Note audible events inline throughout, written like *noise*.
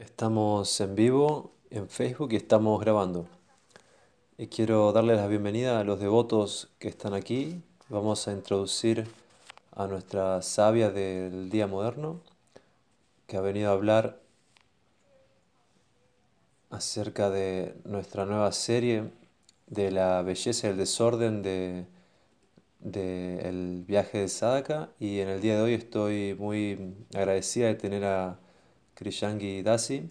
Estamos en vivo en Facebook y estamos grabando. Y quiero darles la bienvenida a los devotos que están aquí. Vamos a introducir a nuestra sabia del día moderno, que ha venido a hablar acerca de nuestra nueva serie de la belleza y el desorden de, el viaje de Sadaka. Y en el día de hoy estoy muy agradecida de tener a Krishangi Dasi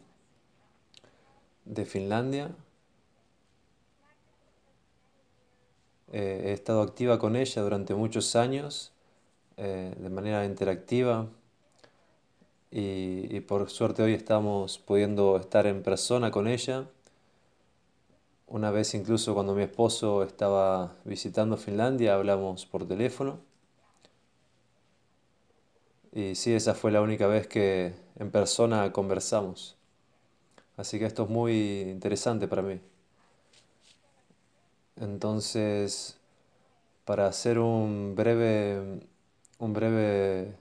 de Finlandia. Eh, he estado activa con ella durante muchos años, eh, de manera interactiva, y, por suerte hoy estamos pudiendo estar en persona con ella. Una vez incluso cuando mi esposo estaba visitando Finlandia hablamos por teléfono. Y sí, esa fue la única vez que en persona conversamos. Así que esto es muy interesante para mí. Entonces, para hacer un breve, un breve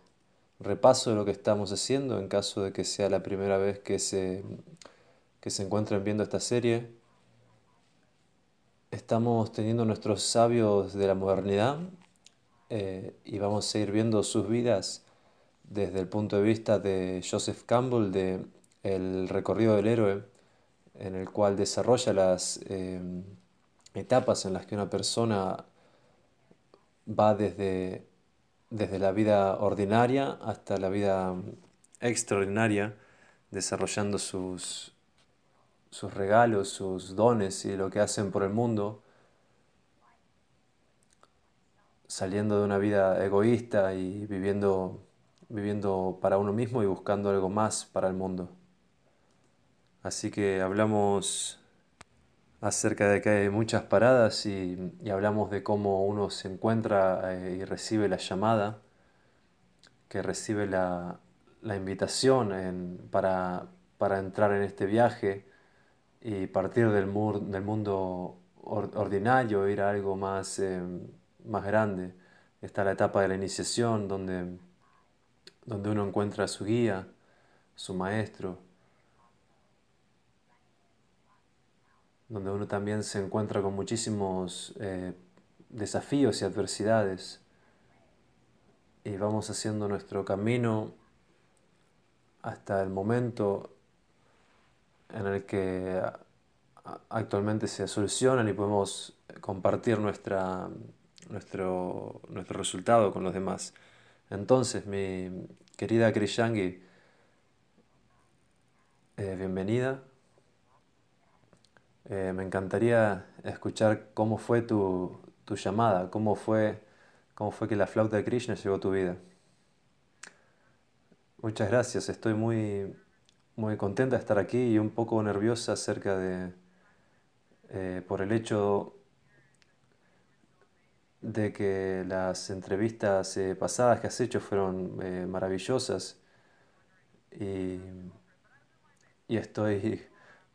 repaso de lo que estamos haciendo, en caso de que sea la primera vez que se, que se encuentren viendo esta serie, estamos teniendo nuestros sabios de la modernidad eh, y vamos a ir viendo sus vidas desde el punto de vista de Joseph Campbell, de El recorrido del héroe, en el cual desarrolla las eh, etapas en las que una persona va desde, desde la vida ordinaria hasta la vida extraordinaria, desarrollando sus, sus regalos, sus dones y lo que hacen por el mundo, saliendo de una vida egoísta y viviendo viviendo para uno mismo y buscando algo más para el mundo. Así que hablamos acerca de que hay muchas paradas y, hablamos de cómo uno se encuentra eh, y recibe la llamada, que recibe la, invitación para, entrar en este viaje y partir del, del mundo ordinario, ir a algo más, eh, más grande. Está la etapa de la iniciación donde donde uno encuentra a su guía, su maestro, donde uno también se encuentra con muchísimos eh, desafíos y adversidades y vamos haciendo nuestro camino hasta el momento en el que actualmente se solucionan y podemos compartir nuestra, nuestro, nuestro resultado con los demás. Entonces, mi querida Krishangi, eh, bienvenida. Eh, me encantaría escuchar cómo fue tu, llamada, cómo fue, cómo fue que la flauta de Krishna llegó a tu vida. Muchas gracias, estoy muy, muy contenta de estar aquí y un poco nerviosa acerca de, eh, por el hecho de que las entrevistas eh, pasadas que has hecho fueron eh, maravillosas. Y, estoy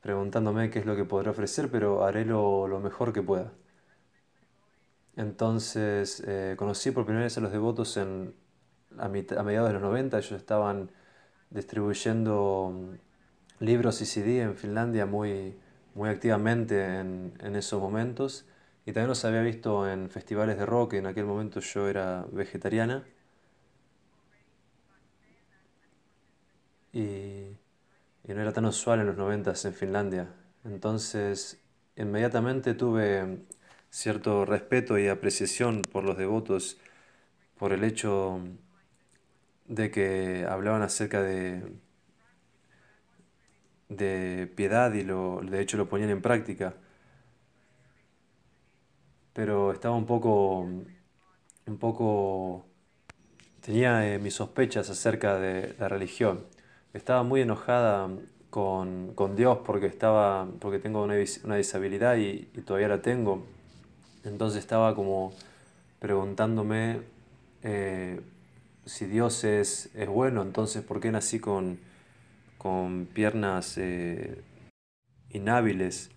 preguntándome qué es lo que podré ofrecer, pero haré lo, mejor que pueda. Entonces eh, conocí por primera vez a los devotos en, a, mediados de los 90, ellos estaban distribuyendo mm, libros y CD en Finlandia muy, muy activamente en, en esos momentos y también los había visto en festivales de rock, en aquel momento yo era vegetariana. Y, no era tan usual en los noventas en Finlandia. Entonces, inmediatamente tuve cierto respeto y apreciación por los devotos, por el hecho de que hablaban acerca de, de piedad y lo, de hecho lo ponían en práctica pero estaba un poco, un poco, tenía eh, mis sospechas acerca de la religión. Estaba muy enojada con, Dios porque, estaba, porque tengo una, una disabilidad y, todavía la tengo. Entonces estaba como preguntándome eh, si Dios es, es, bueno, entonces ¿por qué nací con, con piernas eh, inhábiles?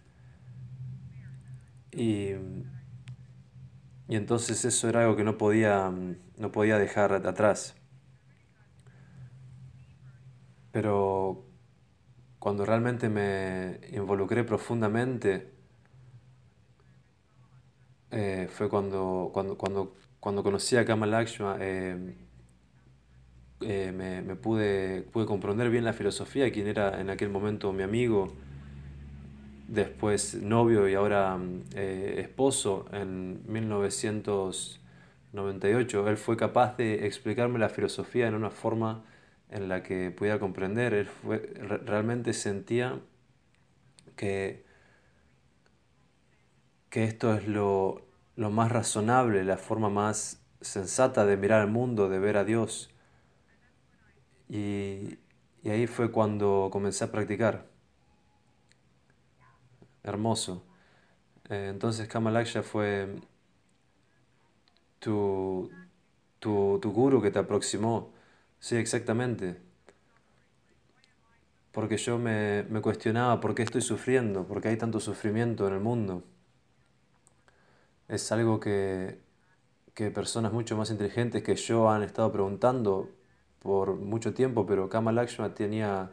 Y y entonces eso era algo que no podía, mm, no podía dejar atrás. Pero cuando realmente me involucré profundamente, eh, fue cuando, cuando, cuando, cuando conocí a Kamal Lakshma, eh, eh, me, pude, pude comprender bien la filosofía, quien era en aquel momento mi amigo, después novio y ahora esposo en 1998. Él fue capaz de explicarme la filosofía en una forma en la que pudiera comprender. Él fue, realmente sentía que, que esto es lo, lo más razonable, la forma más sensata de mirar al mundo, de ver a Dios. Y, y ahí fue cuando comencé a practicar. Hermoso. Eh, entonces Kamalaksha fue tu, tu, tu guru que te aproximó. Sí, exactamente. Porque yo me, me cuestionaba por qué estoy sufriendo, por qué hay tanto sufrimiento en el mundo es algo que, que personas mucho más inteligentes que yo han estado preguntando por mucho tiempo, pero Kama Lakshma tenía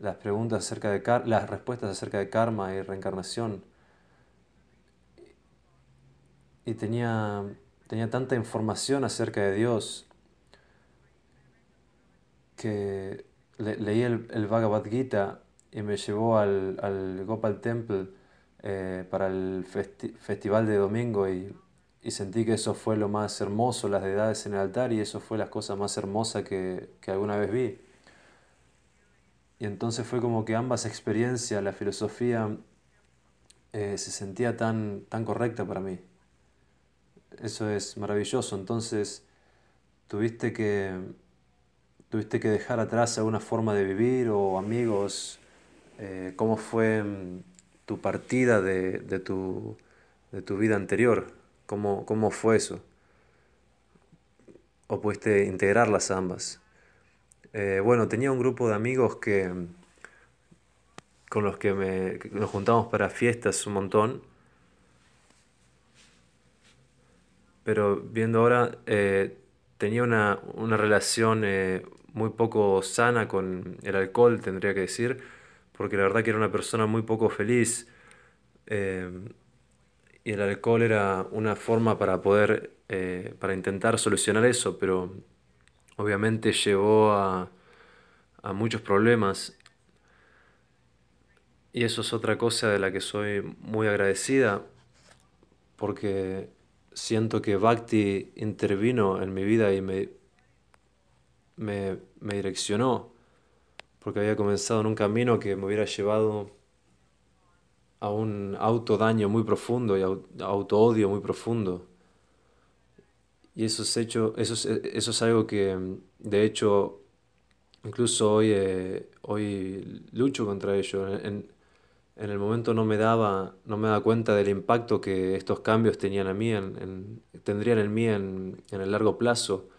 las preguntas acerca de las respuestas acerca de karma y reencarnación. Y tenía, tenía tanta información acerca de Dios que leí el, el, Bhagavad Gita y me llevó al, al Gopal Temple eh, para el festival de domingo y, sentí que eso fue lo más hermoso, las deidades en el altar y eso fue la cosa más hermosa que, alguna vez vi. Y entonces fue como que ambas experiencias, la filosofía eh, se sentía tan, tan correcta para mí. Eso es maravilloso. Entonces tuviste que, tuviste que dejar atrás alguna forma de vivir o amigos. Eh, ¿Cómo fue mm, tu partida de, tu, vida anterior. ¿Cómo, ¿Cómo, fue eso? ¿O pudiste integrarlas ambas? Eh, bueno, tenía un grupo de amigos que, con los que, me, nos juntamos para fiestas un montón. Pero viendo ahora, eh, tenía una, relación eh, muy poco sana con el alcohol, tendría que decir porque la verdad que era una persona muy poco feliz y el alcohol era una forma para poder, para intentar solucionar eso, pero obviamente llevó a, a muchos problemas y eso es otra cosa de la que soy muy agradecida porque siento que Bhakti intervino en mi vida y me, me, me direccionó porque había comenzado en un camino que me hubiera llevado a un autodaño muy profundo y auto-odio muy profundo. Y eso es, hecho, eso es, algo que, de hecho, incluso hoy, eh, hoy lucho contra ello. En, en, el momento no me, daba, no me daba cuenta del impacto que estos cambios tenían a mí, en, tendrían en mí en, en, el largo plazo.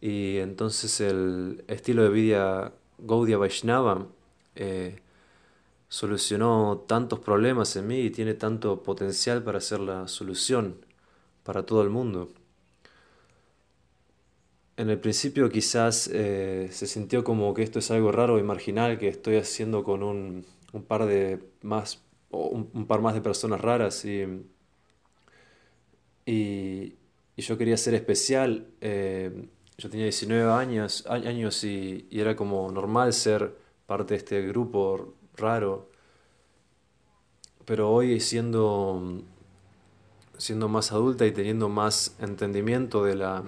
Y entonces el estilo de vida Gaudiya Vaishnava eh, solucionó tantos problemas en mí y tiene tanto potencial para ser la solución para todo el mundo. En el principio quizás eh, se sintió como que esto es algo raro y marginal que estoy haciendo con un, par de más un, par más de personas raras y, y, yo quería ser especial. Eh, yo tenía 19 años, años y, era como normal ser parte de este grupo raro. Pero hoy siendo, siendo más adulta y teniendo más entendimiento de la,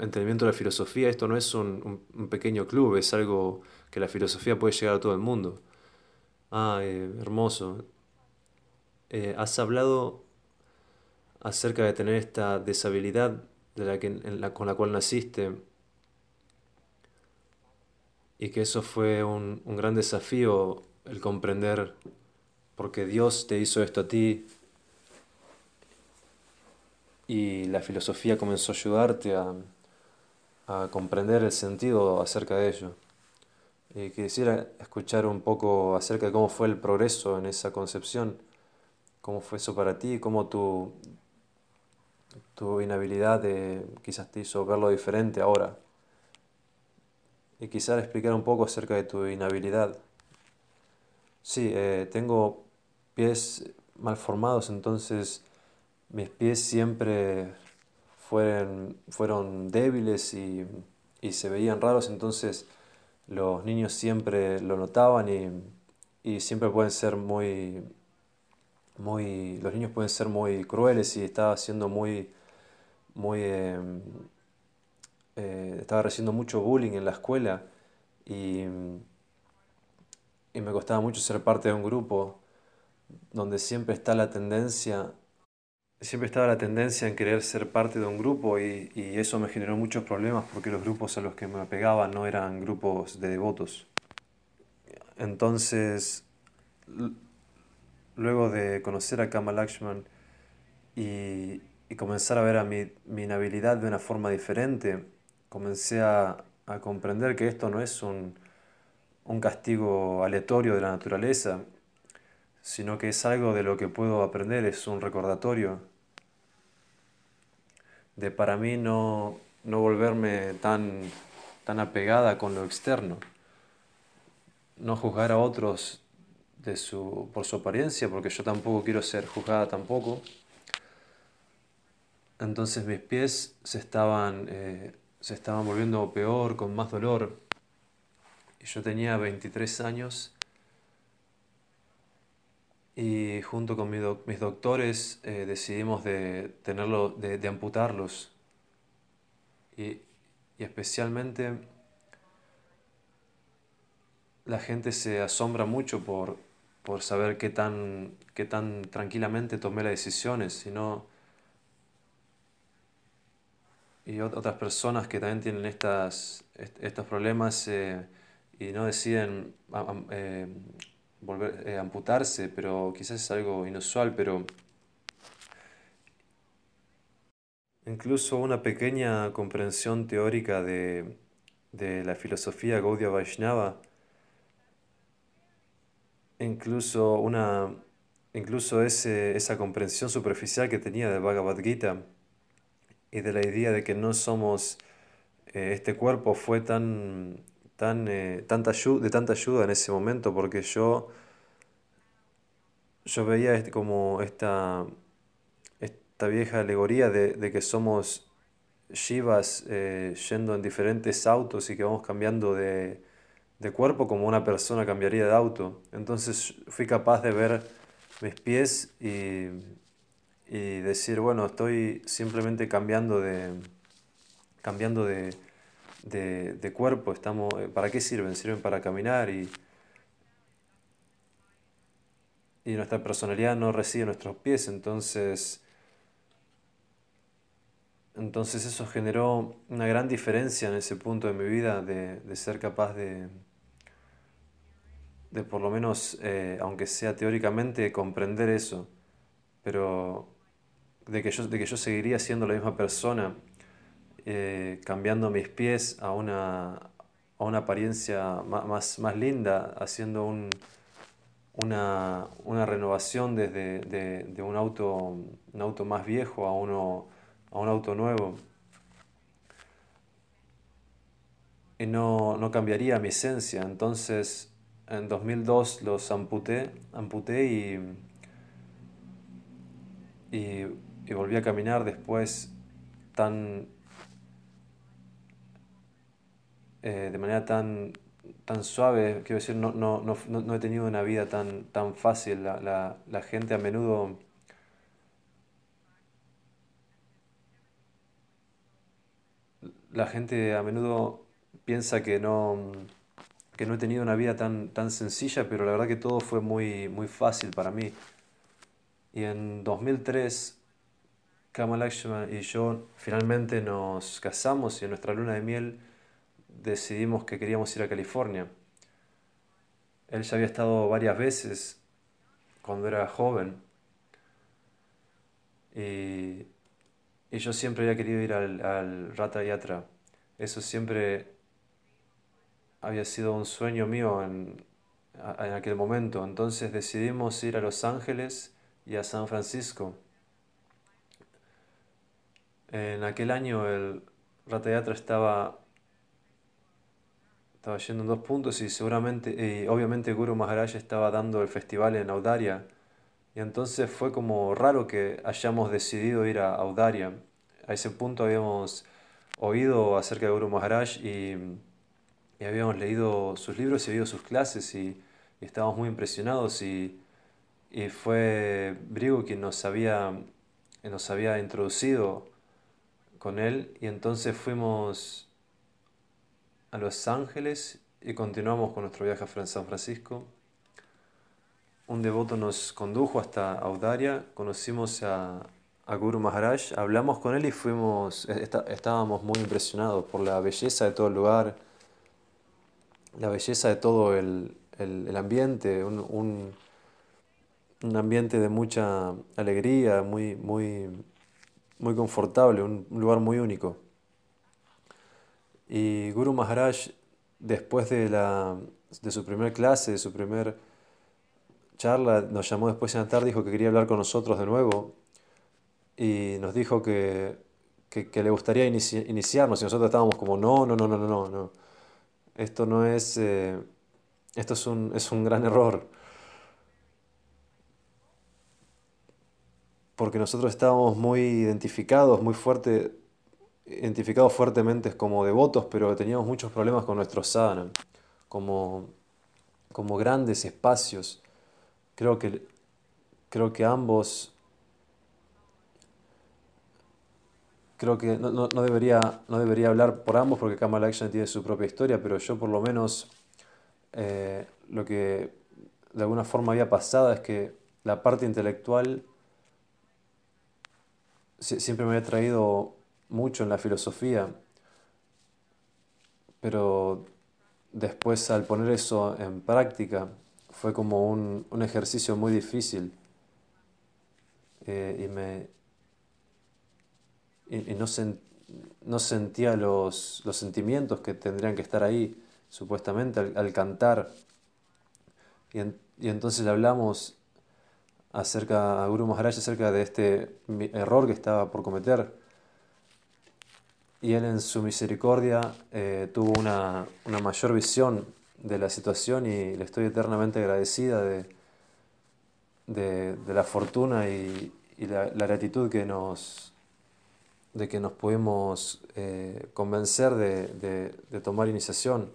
entendimiento de la filosofía, esto no es un, pequeño club, es algo que la filosofía puede llegar a todo el mundo. Ah, hermoso. Eh, has hablado acerca de tener esta deshabilidad de la que, con la cual naciste y que eso fue un, un gran desafío el comprender porque Dios te hizo esto a ti y la filosofía comenzó a ayudarte a, a comprender el sentido acerca de ello. Y quisiera escuchar un poco acerca de cómo fue el progreso en esa concepción, cómo fue eso para ti, cómo tú tu inhabilidad de, quizás te hizo verlo diferente ahora. Y quizás explicar un poco acerca de tu inhabilidad Sí, eh, tengo pies mal formados, entonces mis pies siempre fueron, débiles y, se veían raros, entonces los niños siempre lo notaban y, siempre pueden ser muy, muy, los niños pueden ser muy crueles y estaba siendo muy, muy, em, eh, estaba recibiendo mucho bullying en la escuela y, y me costaba mucho ser parte de un grupo donde siempre está la tendencia, siempre estaba la tendencia en querer ser parte de un grupo y, y eso me generó muchos problemas porque los grupos a los que me apegaban no eran grupos de devotos. Entonces, luego de conocer a Kama Lakshman y, y comenzar a ver a mi, mi, inhabilidad de una forma diferente, comencé a, a comprender que esto no es un, un, castigo aleatorio de la naturaleza, sino que es algo de lo que puedo aprender, es un recordatorio de para mí no, no volverme tan, tan apegada con lo externo, no juzgar a otros de su, por su apariencia, porque yo tampoco quiero ser juzgada tampoco. Entonces mis pies se estaban, eh, se estaban volviendo peor, con más dolor. Y yo tenía 23 años y junto con mis doctores eh, decidimos de, tenerlo, de, de amputarlos. Y, y especialmente la gente se asombra mucho por, por saber qué tan, qué tan tranquilamente tomé las decisiones, sino y otras personas que también tienen estas, estos problemas eh, y no deciden eh, volver, eh, amputarse, pero quizás es algo inusual, pero incluso una pequeña comprensión teórica de, de la filosofía Gaudiya Vaishnava incluso, una, incluso ese, esa comprensión superficial que tenía de Bhagavad Gita y de la idea de que no somos, eh, este cuerpo fue tan, tan, eh, tanta de tanta ayuda en ese momento porque yo, yo veía este, como esta, esta vieja alegoría de, de que somos Shivas eh, yendo en diferentes autos y que vamos cambiando de de cuerpo como una persona cambiaría de auto. Entonces fui capaz de ver mis pies y, y decir, bueno, estoy simplemente cambiando de, cambiando de, de, de, cuerpo. Estamos, eh, ¿Para qué sirven? Sirven para caminar y, y nuestra personalidad no reside en nuestros pies. Entonces, entonces eso generó una gran diferencia en ese punto de mi vida de, de ser capaz de, de por lo menos, eh, aunque sea teóricamente, comprender eso, pero de que yo, de que yo seguiría siendo la misma persona, eh, cambiando mis pies a una, a una apariencia más, más, linda, haciendo un, una, una, renovación desde de, de un, auto, un auto más viejo a, uno, a un auto nuevo. Y no, no cambiaría mi esencia, entonces en 2002 los amputé, amputé y, y, volví a caminar después tan eh, de manera tan, tan suave, quiero decir, no, no, no, no, he tenido una vida tan, tan fácil. La, la, la gente a menudo la gente a menudo piensa que no que no he tenido una vida tan, tan sencilla, pero la verdad que todo fue muy, muy fácil para mí. Y en 2003, Kamal Lakshman y yo finalmente nos casamos y en nuestra luna de miel decidimos que queríamos ir a California. Él ya había estado varias veces cuando era joven y, y yo siempre había querido ir al, al Rata Yatra. Eso siempre había sido un sueño mío en, en aquel momento. Entonces decidimos ir a Los Ángeles y a San Francisco. En aquel año el Ratayatra estaba estaba yendo en dos puntos y seguramente, y obviamente Guru Maharaj estaba dando el festival en Audaria. Y entonces fue como raro que hayamos decidido ir a Audaria. A ese punto habíamos oído acerca de Guru Maharaj y, y habíamos leído sus libros y oído sus clases y, estábamos muy impresionados y, y fue Brigo quien nos había, nos había introducido con él y entonces fuimos a Los Ángeles y continuamos con nuestro viaje a San Francisco. Un devoto nos condujo hasta Audaria, conocimos a, a Guru Maharaj, hablamos con él y fuimos, estábamos muy impresionados por la belleza de todo el lugar, la belleza de todo el, el, ambiente, un, un, un, ambiente de mucha alegría, muy, muy, muy confortable, un lugar muy único. Y Guru Maharaj, después de, la, de su primer clase, de su primer charla, nos llamó después en la tarde, dijo que quería hablar con nosotros de nuevo. Y nos dijo que, que, le gustaría iniciarnos. Y nosotros estábamos como, no, no, no, no, no, no, esto no es, eh, esto es un, es un gran error. Porque nosotros estábamos muy identificados, muy fuerte identificados fuertemente como devotos, pero teníamos muchos problemas con nuestro sadhana, como, como grandes espacios. Creo que, creo que ambos, creo que no, no, debería, no debería hablar por ambos porque Kamal Action tiene su propia historia, pero yo por lo menos eh, lo que de alguna forma había pasado es que la parte intelectual siempre me había traído mucho en la filosofía, pero después al poner eso en práctica fue como un, un ejercicio muy difícil eh, y, me, y, no, no, sentía los, los, sentimientos que tendrían que estar ahí supuestamente al, cantar. Y, y, entonces hablamos acerca a Guru Maharaj acerca de este error que estaba por cometer y Él en su misericordia eh, tuvo una, una, mayor visión de la situación y le estoy eternamente agradecida de, de, de la fortuna y, y la, la, gratitud que nos, de que nos pudimos eh, convencer de, de, tomar iniciación.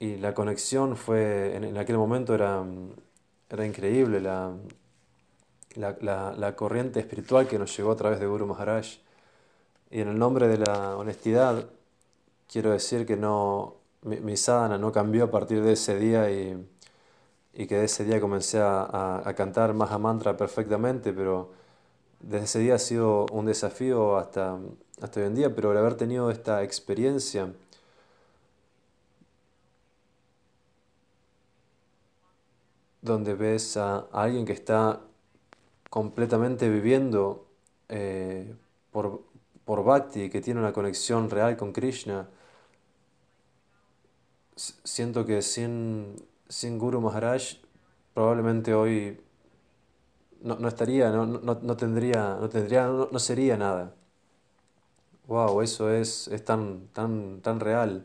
Y la conexión fue, en, en aquel momento era, era increíble, la, la, la, corriente espiritual que nos llegó a través de Guru Maharaj y en el nombre de la honestidad, quiero decir que no, mi, mi sadhana no cambió a partir de ese día y, y que de ese día comencé a, a, cantar Maha Mantra perfectamente, pero desde ese día ha sido un desafío hasta, hasta hoy en día, pero el haber tenido esta experiencia donde ves a, alguien que está completamente viviendo eh, por, por bhakti, que tiene una conexión real con Krishna, siento que sin, sin Guru Maharaj probablemente hoy no, no estaría, no, no, no, tendría, no, tendría no, sería nada. Wow, eso es, es tan, tan, tan real.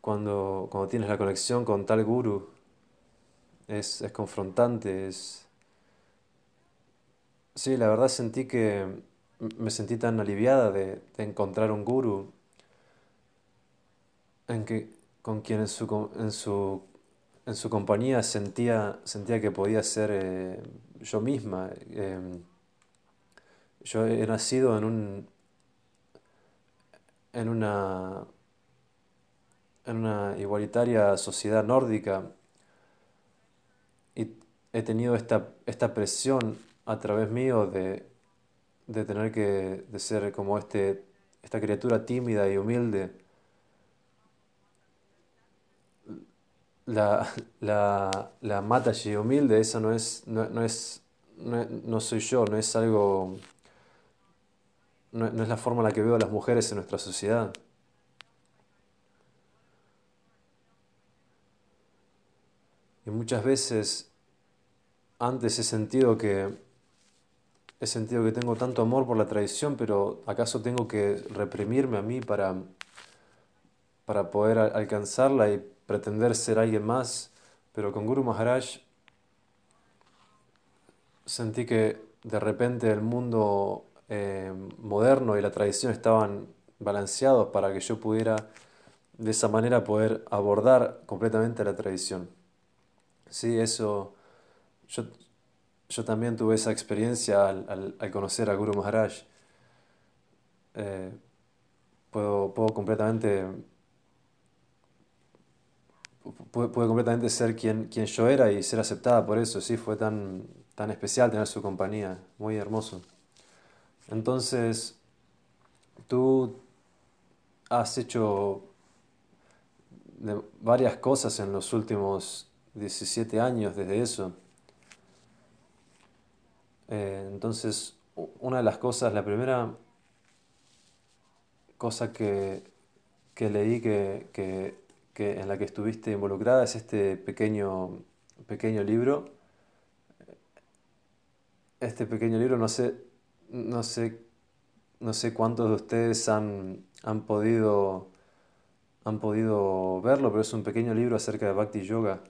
Cuando, cuando tienes la conexión con tal guru, es, es confrontante, es, Sí, la verdad sentí que me sentí tan aliviada de, encontrar un guru en que, con quien en su, en su, en su compañía sentía, sentía que podía ser eh, yo misma. Em, yo he nacido en un en una en una igualitaria sociedad nórdica y he tenido esta, esta presión a través mío de, de tener que de ser como este, esta criatura tímida y humilde. La, la, la humilde, esa no es, no, no es, no, soy yo, no es algo, no, no es la forma en la que veo a las mujeres en nuestra sociedad. Y muchas veces antes he sentido que he sentido que tengo tanto amor por la tradición, pero ¿acaso tengo que reprimirme a mí para, para poder alcanzarla y pretender ser alguien más, pero con Guru Maharaj sentí que de repente el mundo eh, moderno y la tradición estaban balanceados para que yo pudiera de esa manera poder abordar completamente la tradición. Sí, eso, yo, yo también tuve esa experiencia al, conocer a Guru Maharaj. Eh, puedo, puedo completamente pude, completamente ser quien, quien yo era y ser aceptada por eso, sí, fue tan, tan especial tener su compañía, muy hermoso. Entonces, tú has hecho varias cosas en los últimos 17 años desde eso. Eh, entonces, una de las cosas, la primera cosa que, que leí que, que que, en la que estuviste involucrada es este pequeño, pequeño libro. Este pequeño libro, no sé, no sé, no sé cuántos de ustedes han, han, podido, han podido verlo, pero es un pequeño libro acerca de Bhakti Yoga.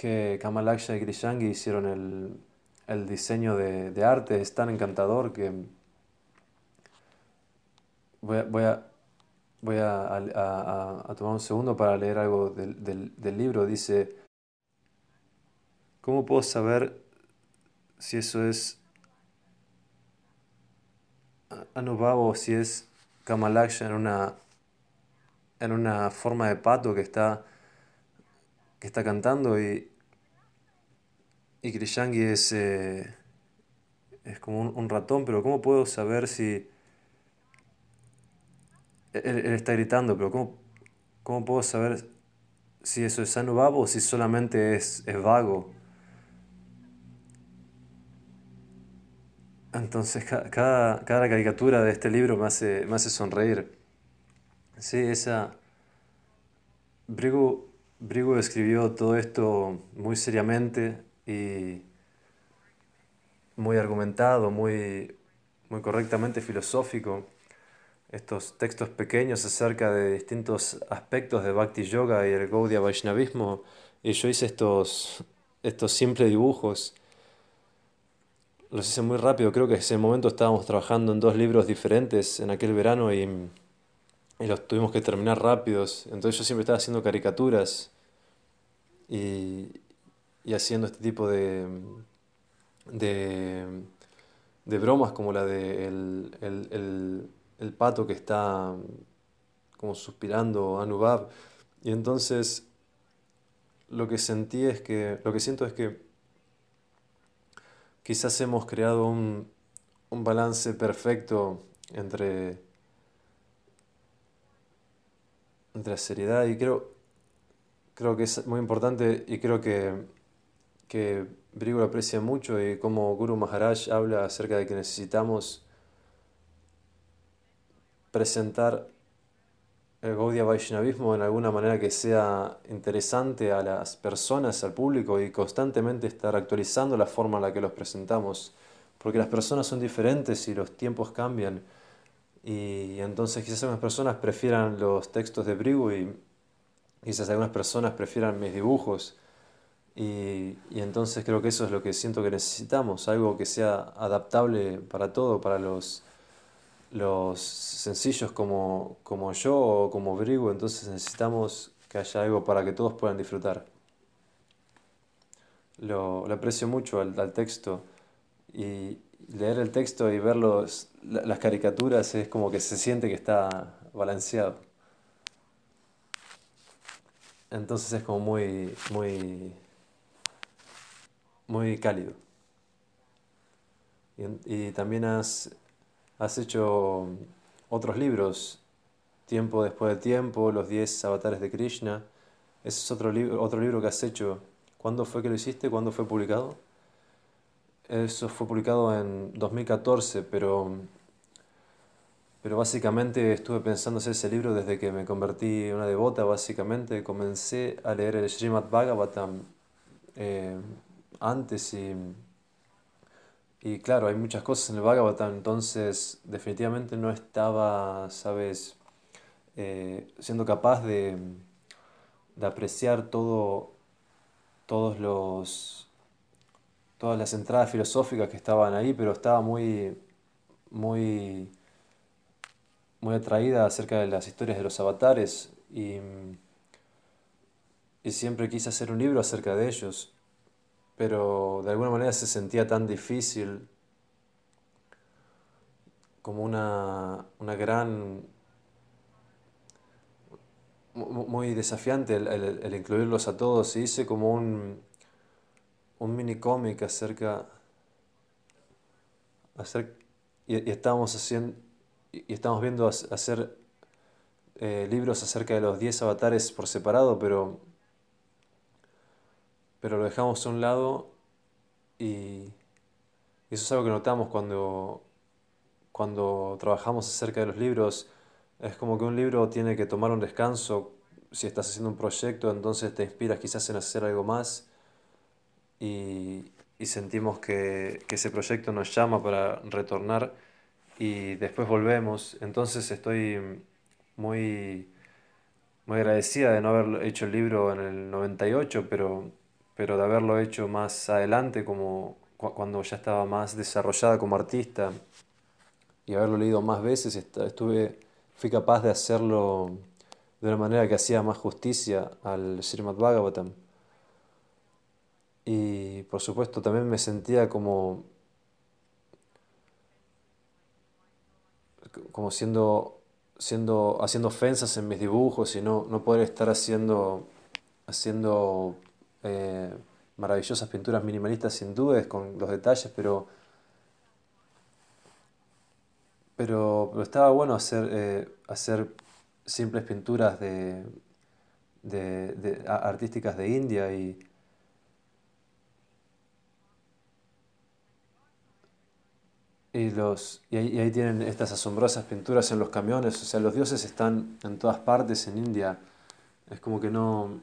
Que Kamalaksha y Grishangi hicieron el, el diseño de, de, arte, es tan encantador que Voy a, voy a, voy a, tomar un segundo para leer algo del, del, libro. Dice, ¿cómo puedo saber si eso es Anubhava o si es Kamalaksha en una, en una forma de pato que está, que está cantando y, y Krishangi es, eh, es como un ratón, pero ¿cómo puedo saber si él, está gritando, pero ¿cómo, ¿cómo, puedo saber si eso es Anubhava o si solamente es, es vago? Entonces, cada, cada, caricatura de este libro me hace, me hace sonreír. Sí, esa. Brigu, Brigu escribió todo esto muy seriamente y muy argumentado, muy, muy correctamente filosófico estos textos pequeños acerca de distintos aspectos de Bhakti Yoga y el Gaudiya Vaishnavismo, y yo hice estos, estos simples dibujos. Los hice muy rápido, creo que en ese momento estábamos trabajando en dos libros diferentes en aquel verano y, y los tuvimos que terminar rápidos. Entonces yo siempre estaba haciendo caricaturas y, y haciendo este tipo de, de, de bromas como la de el, el el pato que está como suspirando Anubab. Y entonces lo que sentí es que, lo que siento es que quizás hemos creado un, un balance perfecto entre, entre la seriedad y creo, creo que es muy importante y creo que, que Brigo aprecia mucho y como Guru Maharaj habla acerca de que necesitamos presentar el Gaudiya Vaishnavismo en alguna manera que sea interesante a las personas, al público y constantemente estar actualizando la forma en la que los presentamos, porque las personas son diferentes y los tiempos cambian y entonces quizás algunas personas prefieran los textos de Brigu y quizás algunas personas prefieran mis dibujos y, y entonces creo que eso es lo que siento que necesitamos, algo que sea adaptable para todo, para los los sencillos como, como yo o como Brigo, entonces necesitamos que haya algo para que todos puedan disfrutar. Lo, aprecio mucho al, texto y leer el texto y ver las caricaturas es como que se siente que está balanceado. Entonces es como muy, muy, muy cálido. Y, también has Has hecho otros libros, Tiempo después de tiempo, Los 10 avatares de Krishna. Ese es otro, libro, otro libro que has hecho. ¿Cuándo fue que lo hiciste? ¿Cuándo fue publicado? Eso fue publicado en 2014, pero, pero básicamente estuve pensando hacer ese libro desde que me convertí en una devota. Básicamente comencé a leer el Srimad Bhagavatam eh, antes y y claro, hay muchas cosas en el Bhagavatam, entonces definitivamente no estaba, sabes, eh, siendo capaz de, de apreciar todo, todos los, todas las entradas filosóficas que estaban ahí, pero estaba muy, muy, muy atraída acerca de las historias de los avatares y, y siempre quise hacer un libro acerca de ellos, pero de alguna manera se sentía tan difícil como una, una gran muy desafiante el, incluirlos a todos. Y hice como un, un mini cómic acerca, y, y, estábamos haciendo y estamos viendo hacer eh, libros acerca de los 10 avatares por separado, pero, pero lo dejamos a un lado y, eso es algo que notamos cuando, cuando trabajamos acerca de los libros es como que un libro tiene que tomar un descanso. Si estás haciendo un proyecto, entonces te inspiras quizás en hacer algo más y, sentimos que, ese proyecto nos llama para retornar y después volvemos. Entonces estoy muy, muy agradecida de no haber hecho el libro en el 98, pero, pero de haberlo hecho más adelante, como cuando ya estaba más desarrollada como artista y haberlo leído más veces. Estuve fui capaz de hacerlo de una manera que hacía más justicia al Srimad Bhagavatam. Y por supuesto también me sentía como, como siendo, siendo, haciendo ofensas en mis dibujos y no, no poder estar haciendo, haciendo eh, maravillosas pinturas minimalistas sin dudas con los detalles, pero pero, estaba bueno hacer, eh, hacer simples pinturas de, de, artísticas de India y, y, los, y ahí, y, ahí, tienen estas asombrosas pinturas en los camiones, o sea, los dioses están en todas partes en India, es como que no,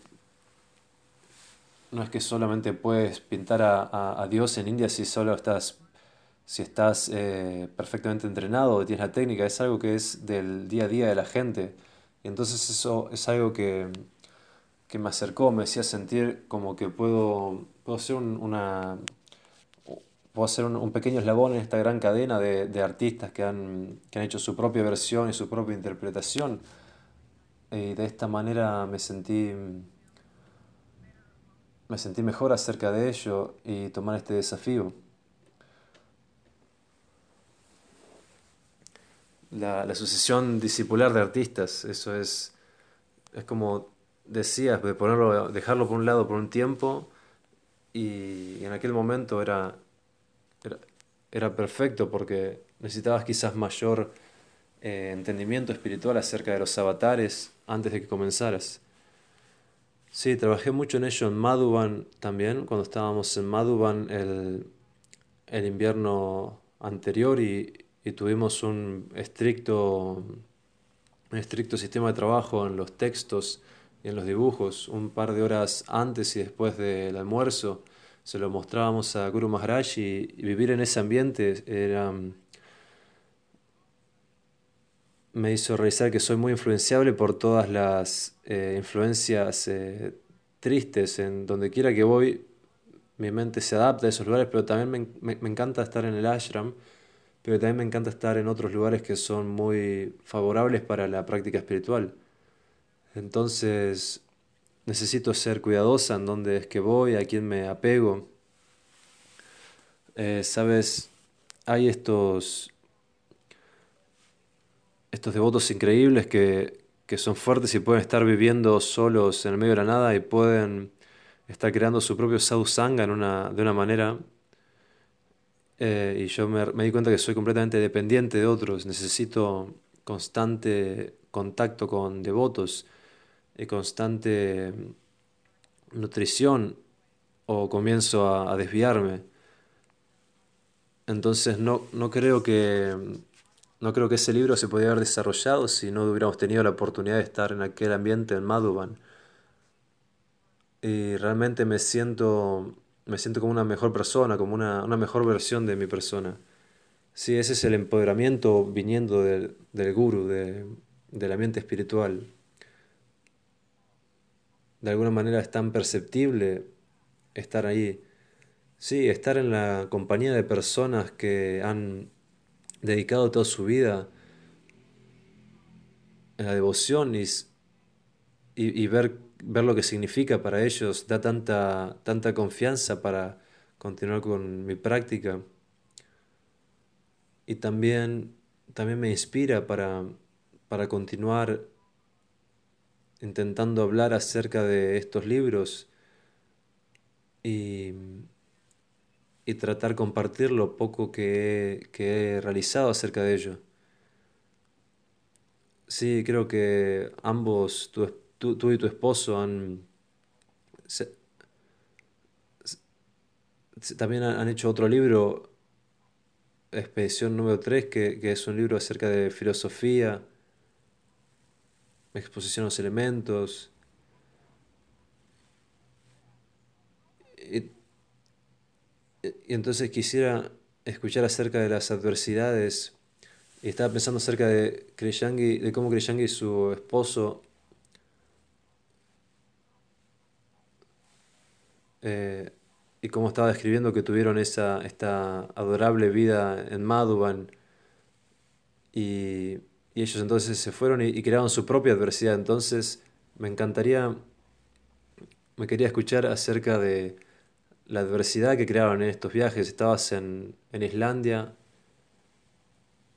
no es que solamente puedes pintar a, a Dios en India si solo estás si estás eh, perfectamente entrenado o tienes la técnica, es algo que es del día a día de la gente. Y entonces eso es algo que, que me acercó, me hacía sentir como que puedo, puedo ser un, una, puedo ser un, pequeño eslabón en esta gran cadena de, de artistas que han, que han, hecho su propia versión y su propia interpretación. Y de esta manera me sentí, me sentí mejor acerca de ello y tomar este desafío. la, sucesión discipular de artistas. Eso es, es como decías, de ponerlo, dejarlo por un lado por un tiempo y, en aquel momento era, era, perfecto porque necesitabas quizás mayor eh, entendimiento espiritual acerca de los avatares antes de que comenzaras. Sí, trabajé mucho en ello en Madhuban también, cuando estábamos en Madhuban el, el invierno anterior y, y tuvimos un estricto, estricto sistema de trabajo en los textos y en los dibujos, un par de horas antes y después del almuerzo. Se lo mostrábamos a Guru Maharaj y, vivir en ese ambiente era, me hizo realizar que soy muy influenciable por todas las eh, influencias eh, tristes. En donde quiera que voy, mi mente se adapta a esos lugares, pero también me, me encanta estar en el ashram pero también me encanta estar en otros lugares que son muy favorables para la práctica espiritual. Entonces necesito ser cuidadosa en dónde es que voy, a quién me apego. Eh, Sabes, hay estos, estos devotos increíbles que, que son fuertes y pueden estar viviendo solos en el medio de la nada y pueden estar creando su propio sadhusanga en de una manera eh, y yo me, me, di cuenta que soy completamente dependiente de otros, necesito constante contacto con devotos y constante nutrición o comienzo a, a desviarme. Entonces no, no, creo que, no creo que ese libro se podía haber desarrollado si no hubiéramos tenido la oportunidad de estar en aquel ambiente en Madhuban. Y realmente me siento me siento como una mejor persona, como una, una mejor versión de mi persona. Sí, ese es el empoderamiento viniendo del, del guru, de, del ambiente espiritual. De alguna manera es tan perceptible estar ahí. Sí, estar en la compañía de personas que han dedicado toda su vida en la devoción y, y, ver, ver lo que significa para ellos da tanta, tanta confianza para continuar con mi práctica. Y también, también me inspira para, para continuar intentando hablar acerca de estos libros y, y tratar compartir lo poco que he, que he realizado acerca de ello. Sí, creo que ambos, tú, tú, y tu esposo, han también han hecho otro libro, Expedición número 3, que, que es un libro acerca de filosofía, exposición a los elementos. Y, y entonces quisiera escuchar acerca de las adversidades y estaba pensando acerca de Krishangi, de cómo Krishangi y su esposo eh, y cómo estaba describiendo que tuvieron esa, esta adorable vida en Madhuban y, y ellos entonces se fueron y, crearon su propia adversidad. Entonces me encantaría, me quería escuchar acerca de la adversidad que crearon en estos viajes. Estabas en, en Islandia,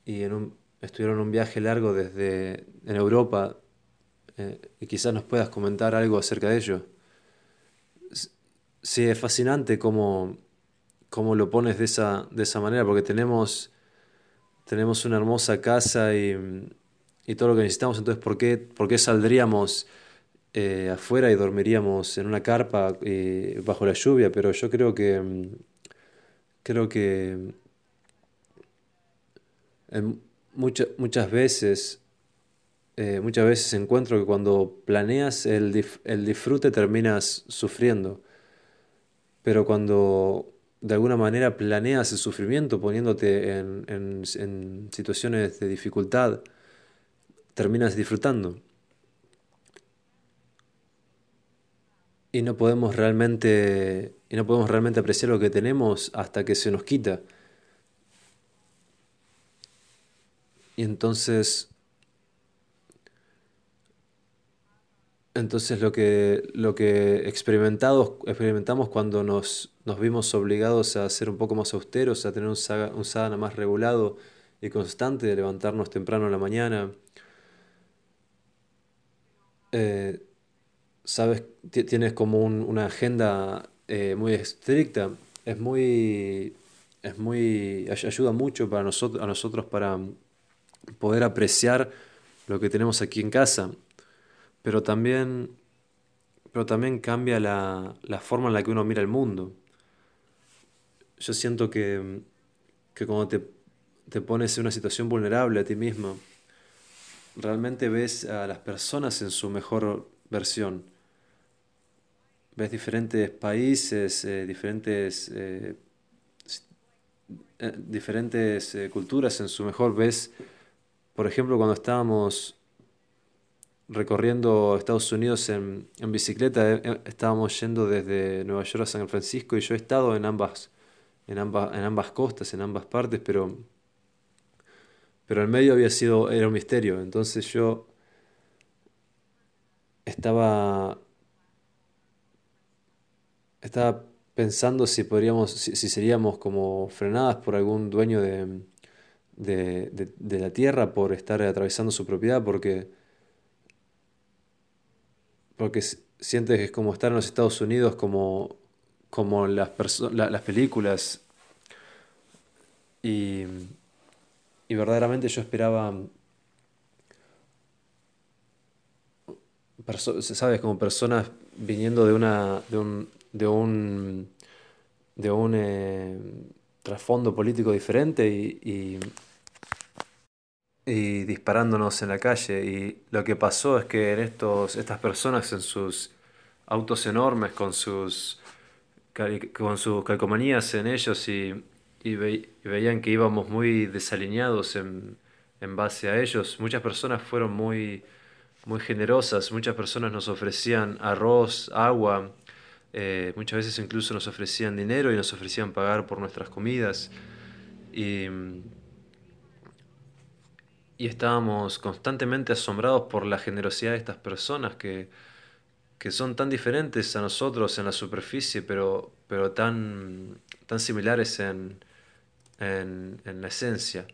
y en un, estuvieron un viaje largo desde en Europa eh, y quizás nos puedas comentar algo acerca de ello. Sí, es fascinante cómo, cómo lo pones de esa, de esa manera, porque tenemos, tenemos una hermosa casa y, y todo lo que necesitamos, entonces ¿por qué, por qué saldríamos eh, afuera y dormiríamos en una carpa eh, bajo la lluvia? Pero yo creo que, creo que muchas muchas veces, eh, muchas veces encuentro que cuando planeas el, disfrute terminas sufriendo, pero cuando de alguna manera planeas el sufrimiento poniéndote en, en situaciones de dificultad, terminas disfrutando. Y no podemos realmente, y no podemos realmente apreciar lo que tenemos hasta que se nos quita. Y entonces, entonces lo que, lo que experimentamos cuando nos, nos, vimos obligados a ser un poco más austeros, a tener un, un sadhana más regulado y constante, de levantarnos temprano en la mañana, eh, sabes, tienes como una agenda eh, muy estricta, es muy, es muy, ayuda mucho para nosotros, a nosotros para poder apreciar lo que tenemos aquí en casa, pero también, pero también cambia la, la forma en la que uno mira el mundo. Yo siento que, que cuando te, te pones en una situación vulnerable a ti mismo, realmente ves a las personas en su mejor versión. Ves diferentes países, eh, diferentes, eh, eh, diferentes culturas en su mejor, ves por ejemplo, cuando estábamos recorriendo Estados Unidos en, bicicleta, eh, eh, estábamos yendo desde Nueva York a San Francisco y yo he estado en ambas, en ambas, en ambas costas, en ambas partes, pero, pero el medio había sido, era un misterio. Entonces yo estaba, estaba pensando si podríamos, si seríamos como frenadas por algún dueño de, de, de, la tierra por estar atravesando su propiedad, porque, porque sientes que es como estar en los Estados Unidos, como, como las, las películas. Y, y verdaderamente yo esperaba, ¿sabes? Como personas viniendo de una, de un, de un, de un eh, trasfondo político diferente y, y disparándonos en la calle. Y lo que pasó es que en estos, estas personas en sus autos enormes, con sus, con sus calcomanías en ellos y, veían que íbamos muy desalineados en, base a ellos. Muchas personas fueron muy, muy generosas, muchas personas nos ofrecían arroz, agua, eh, muchas veces incluso nos ofrecían dinero y nos ofrecían pagar por nuestras comidas. Y, y estábamos constantemente asombrados por la generosidad de estas personas que, que son tan diferentes a nosotros en la superficie, pero, pero tan, tan similares en, en, la esencia.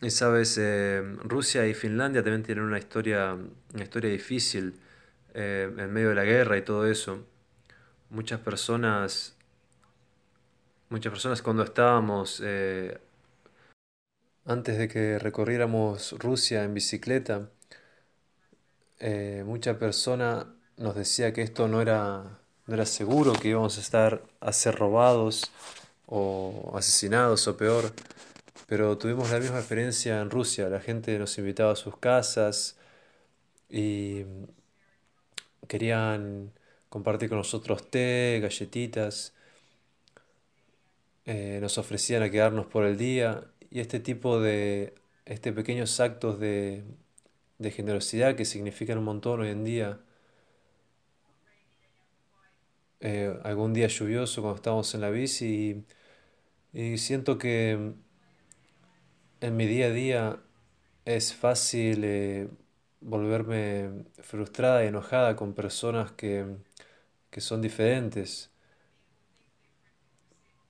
Y sabes, eh, Rusia y Finlandia también tienen una historia, una historia difícil eh, en medio de la guerra y todo eso. Muchas personas, muchas personas cuando estábamos, eh, antes de que recorriéramos Rusia en bicicleta, eh, mucha persona nos decía que esto no era, no era seguro, que íbamos a estar a ser robados o asesinados o peor. Pero tuvimos la misma experiencia en Rusia. La gente nos invitaba a sus casas y querían compartir con nosotros té, galletitas. Eh, nos ofrecían a quedarnos por el día y este tipo de este pequeños actos de, de generosidad que significan un montón hoy en día. Eh, algún día lluvioso cuando estábamos en la bici y, siento que en mi día a día es fácil eh, volverme frustrada y enojada con personas que, que son diferentes,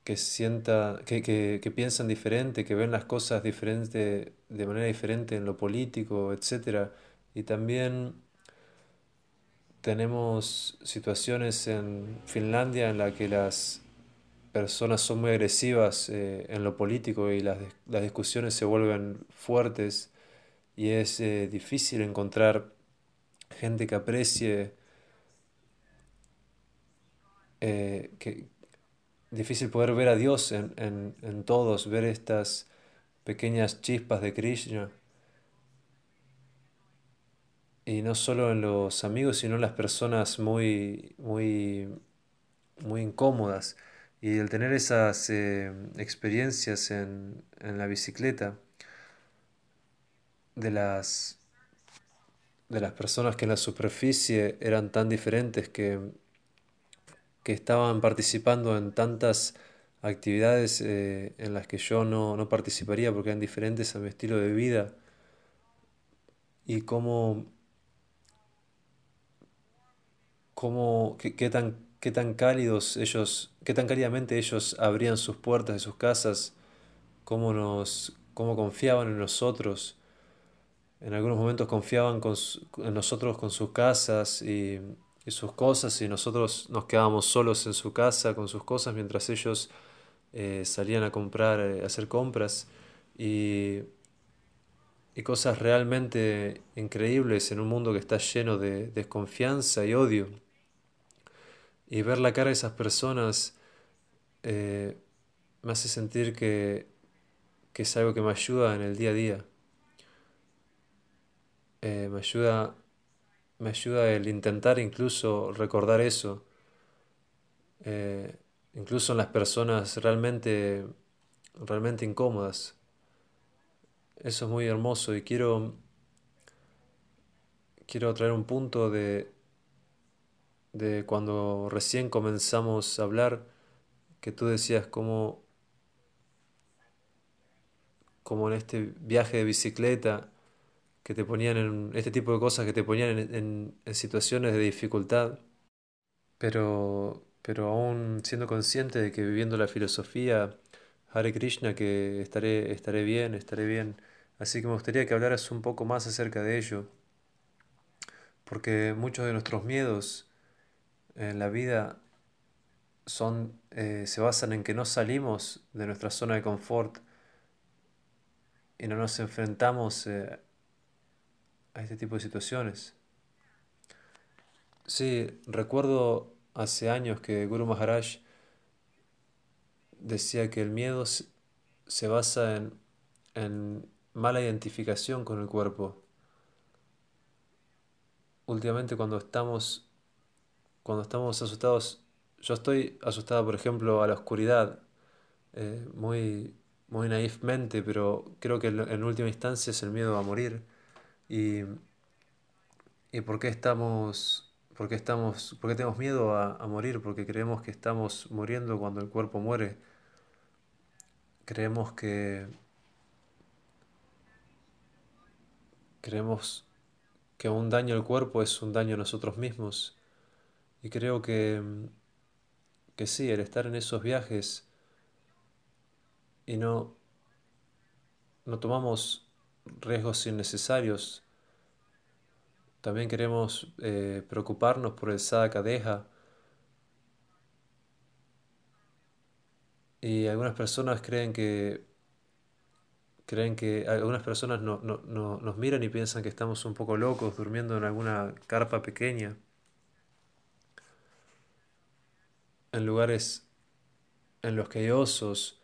que, sienta, que, que, que, piensan diferente, que ven las cosas diferente, de manera diferente en lo político, etc. Y también tenemos situaciones en Finlandia en las que las personas son muy agresivas eh, en lo político y las, las, discusiones se vuelven fuertes y es eh, difícil encontrar gente que aprecie eh, que, difícil poder ver a Dios en, en, en todos, ver estas pequeñas chispas de Krishna. Y no solo en los amigos, sino en las personas muy, muy, muy incómodas. Y el tener esas eh, experiencias en, en la bicicleta de las, de las personas que en la superficie eran tan diferentes que que estaban participando en tantas actividades eh, en las que yo no, no, participaría porque eran diferentes a mi estilo de vida y cómo, cómo qué, tan, qué tan cálidos ellos, qué tan cálidamente ellos abrían sus puertas de sus casas, cómo, nos, cómo confiaban en nosotros. En algunos momentos confiaban en nosotros con sus casas y y sus cosas y nosotros nos quedábamos solos en su casa con sus cosas mientras ellos eh, salían a comprar, eh, a hacer compras y, y, cosas realmente increíbles en un mundo que está lleno de desconfianza y odio. Y ver la cara de esas personas eh, me hace sentir que, que, es algo que me ayuda en el día a día. Me ayuda me ayuda el intentar incluso recordar eso, eh, incluso en las personas realmente, realmente incómodas. Eso es muy hermoso y quiero, quiero traer un punto de, de cuando recién comenzamos a hablar, que tú decías como, como en este viaje de bicicleta, que te ponían en este tipo de cosas que te ponían en, en, situaciones de dificultad, pero, pero aún siendo consciente de que viviendo la filosofía Hare Krishna que estaré, estaré bien, estaré bien. Así que me gustaría que hablaras un poco más acerca de ello, porque muchos de nuestros miedos en la vida son, eh, se basan en que no salimos de nuestra zona de confort y no nos enfrentamos eh, a este tipo de situaciones. Sí, recuerdo hace años que Guru Maharaj decía que el miedo se basa en, en mala identificación con el cuerpo. Últimamente cuando estamos, cuando estamos asustados, yo estoy asustado, por ejemplo, a la oscuridad, eh, muy, muy pero creo que en última instancia es el miedo a morir. ¿Y, y por qué estamos, por qué estamos, por qué tenemos miedo a, a morir? Porque creemos que estamos muriendo cuando el cuerpo muere. Creemos que creemos que un daño al cuerpo es un daño a nosotros mismos. Y creo que, que sí, el estar en esos viajes y no, no tomamos riesgos innecesarios. También queremos eh, preocuparnos por el Sadaka Y algunas personas creen que creen que algunas personas no, no, no, nos miran y piensan que estamos un poco locos durmiendo en alguna carpa pequeña, en lugares en los que hay osos.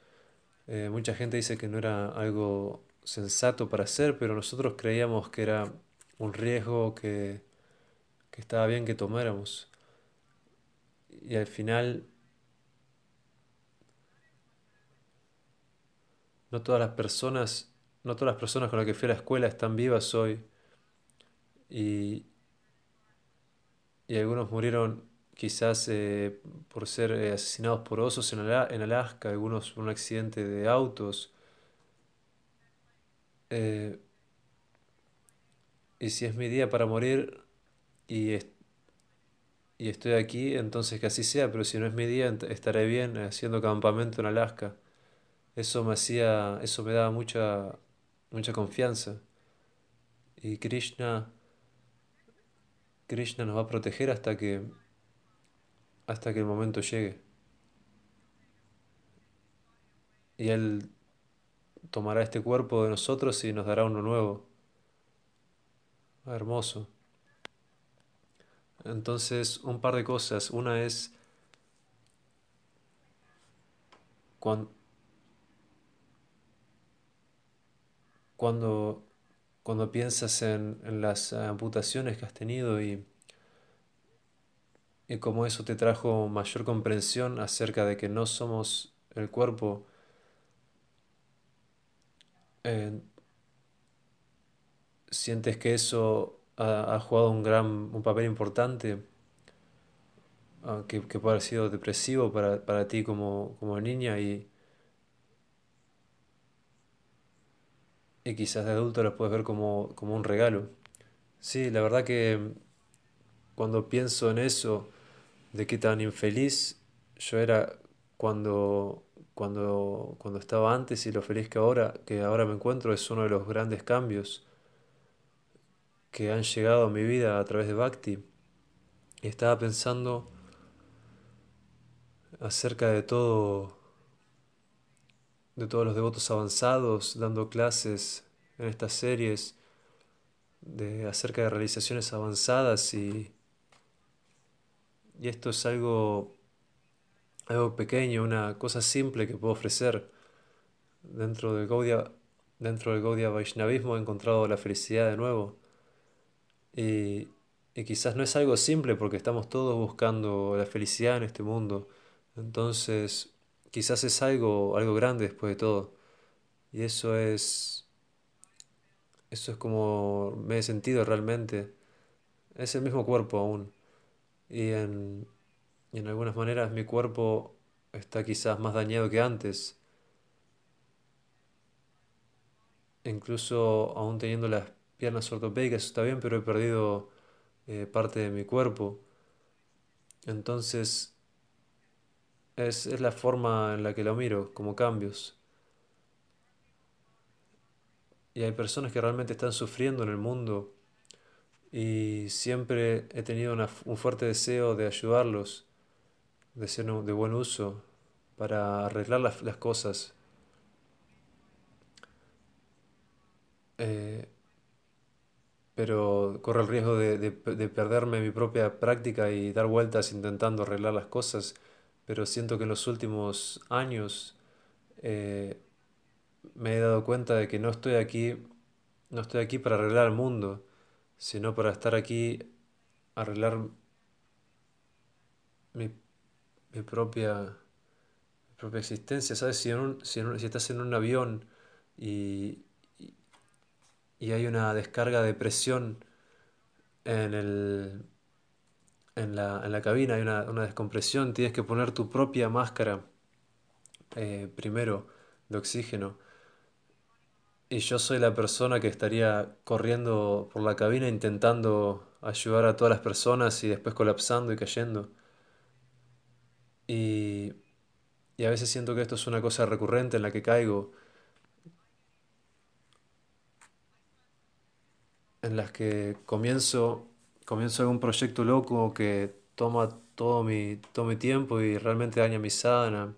Eh, mucha gente dice que no era algo sensato para hacer, pero nosotros creíamos que era un riesgo que, que estaba bien que tomáramos. Y al final No todas las personas, no todas las personas con las que fui a la escuela están vivas hoy. Y, y algunos murieron quizás eh, por ser eh, asesinados por osos en, en, Alaska, algunos por un accidente de autos. Eh, y si es mi día para morir y, y estoy aquí, entonces que así sea, pero si no es mi día, estaré bien haciendo campamento en Alaska. Eso me hacía, eso me daba mucha, mucha confianza. Y Krishna, Krishna nos va a proteger hasta que, hasta que el momento llegue. Y Él tomará este cuerpo de nosotros y nos dará uno nuevo. Hermoso. Entonces, un par de cosas. Una es cuando, cuando, cuando piensas en, en, las amputaciones que has tenido y, y cómo eso te trajo mayor comprensión acerca de que no somos el cuerpo, eh, sientes que eso ha, ha, jugado un gran un papel importante, uh, que, que, puede haber sido depresivo para, para ti como, como niña y y quizás de adulto los puedes ver como, como un regalo. Sí, la verdad que cuando pienso en eso, de qué tan infeliz yo era cuando, cuando, cuando estaba antes y lo feliz que ahora, que ahora me encuentro, es uno de los grandes cambios que han llegado a mi vida a través de Bhakti. Y estaba pensando acerca de todo de todos los devotos avanzados dando clases en estas series de, acerca de realizaciones avanzadas y, y esto es algo, algo pequeño, una cosa simple que puedo ofrecer. Dentro del Gaudia, dentro del Gaudia Vaishnavismo he encontrado la felicidad de nuevo. Y, y quizás no es algo simple porque estamos todos buscando la felicidad en este mundo. Entonces, quizás es algo, algo grande después de todo. Y eso es, eso es como me he sentido realmente. Es el mismo cuerpo aún. Y en, y en algunas maneras mi cuerpo está quizás más dañado que antes. Incluso aún teniendo las piernas ortopédicas está bien, pero he perdido eh, parte de mi cuerpo. Entonces es, es la forma en la que lo miro, como cambios. Y hay personas que realmente están sufriendo en el mundo y siempre he tenido un fuerte deseo de ayudarlos, de ser de buen uso, para arreglar las, las cosas. Eh, pero corro el riesgo de, de, de perderme mi propia práctica y dar vueltas intentando arreglar las cosas pero siento que en los últimos años eh, me he dado cuenta de que no estoy aquí, no estoy aquí para arreglar el mundo, sino para estar aquí, arreglar mi, mi propia, propia existencia. ¿Sabes? Si, si, si, estás en un avión y, y hay una descarga de presión en, el, en, la, en la cabina, hay una, una, descompresión, tienes que poner tu propia máscara eh, primero de oxígeno. Y yo soy la persona que estaría corriendo por la cabina intentando ayudar a todas las personas y después colapsando y cayendo. Y, y a veces siento que esto es una cosa recurrente en la que caigo en las que comienzo, comienzo algún proyecto loco que toma todo mi, todo mi tiempo y realmente daña mi sana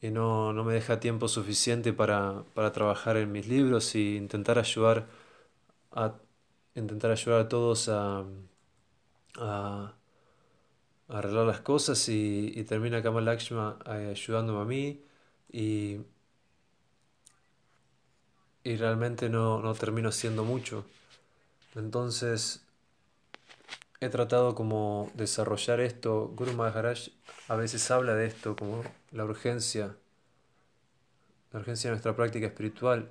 y no, no me deja tiempo suficiente para, para, trabajar en mis libros y intentar ayudar a, intentar ayudar a todos a, a, arreglar las cosas y, termina Kamal Lakshma eh, ayudándome a mí y y realmente no, no termino siendo mucho. Entonces he tratado como desarrollar esto. Guru Maharaj a veces habla de esto como la urgencia, la urgencia de nuestra práctica espiritual.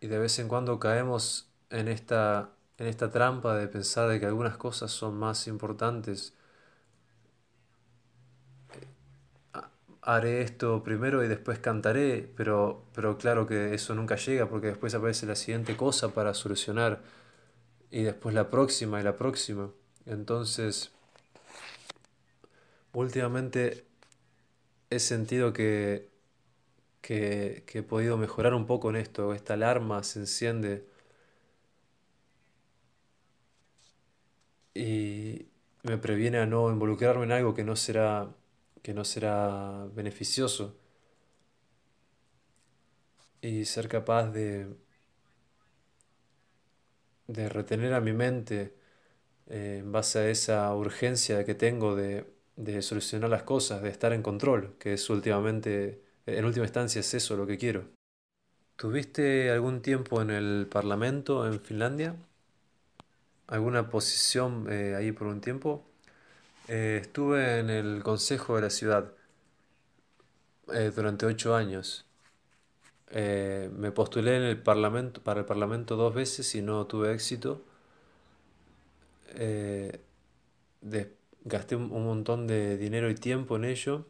Y de vez en cuando caemos en esta, en esta trampa de pensar de que algunas cosas son más importantes haré esto primero y después cantaré, pero, pero claro que eso nunca llega porque después aparece la siguiente cosa para solucionar y después la próxima y la próxima. Entonces, últimamente he sentido que, que, que he podido mejorar un poco en esto, esta alarma se enciende y me previene a no involucrarme en algo que no será que no será beneficioso y ser capaz de, de retener a mi mente eh, en base a esa urgencia que tengo de, de, solucionar las cosas, de estar en control, que es últimamente, en última instancia es eso lo que quiero. ¿Tuviste algún tiempo en el Parlamento en Finlandia? ¿Alguna posición eh, ahí por un tiempo? Eh, estuve en el Consejo de la Ciudad eh, durante ocho años. Me postulé en el parlamento, para el Parlamento dos veces y no tuve éxito. gasté un, montón de dinero y tiempo en ello.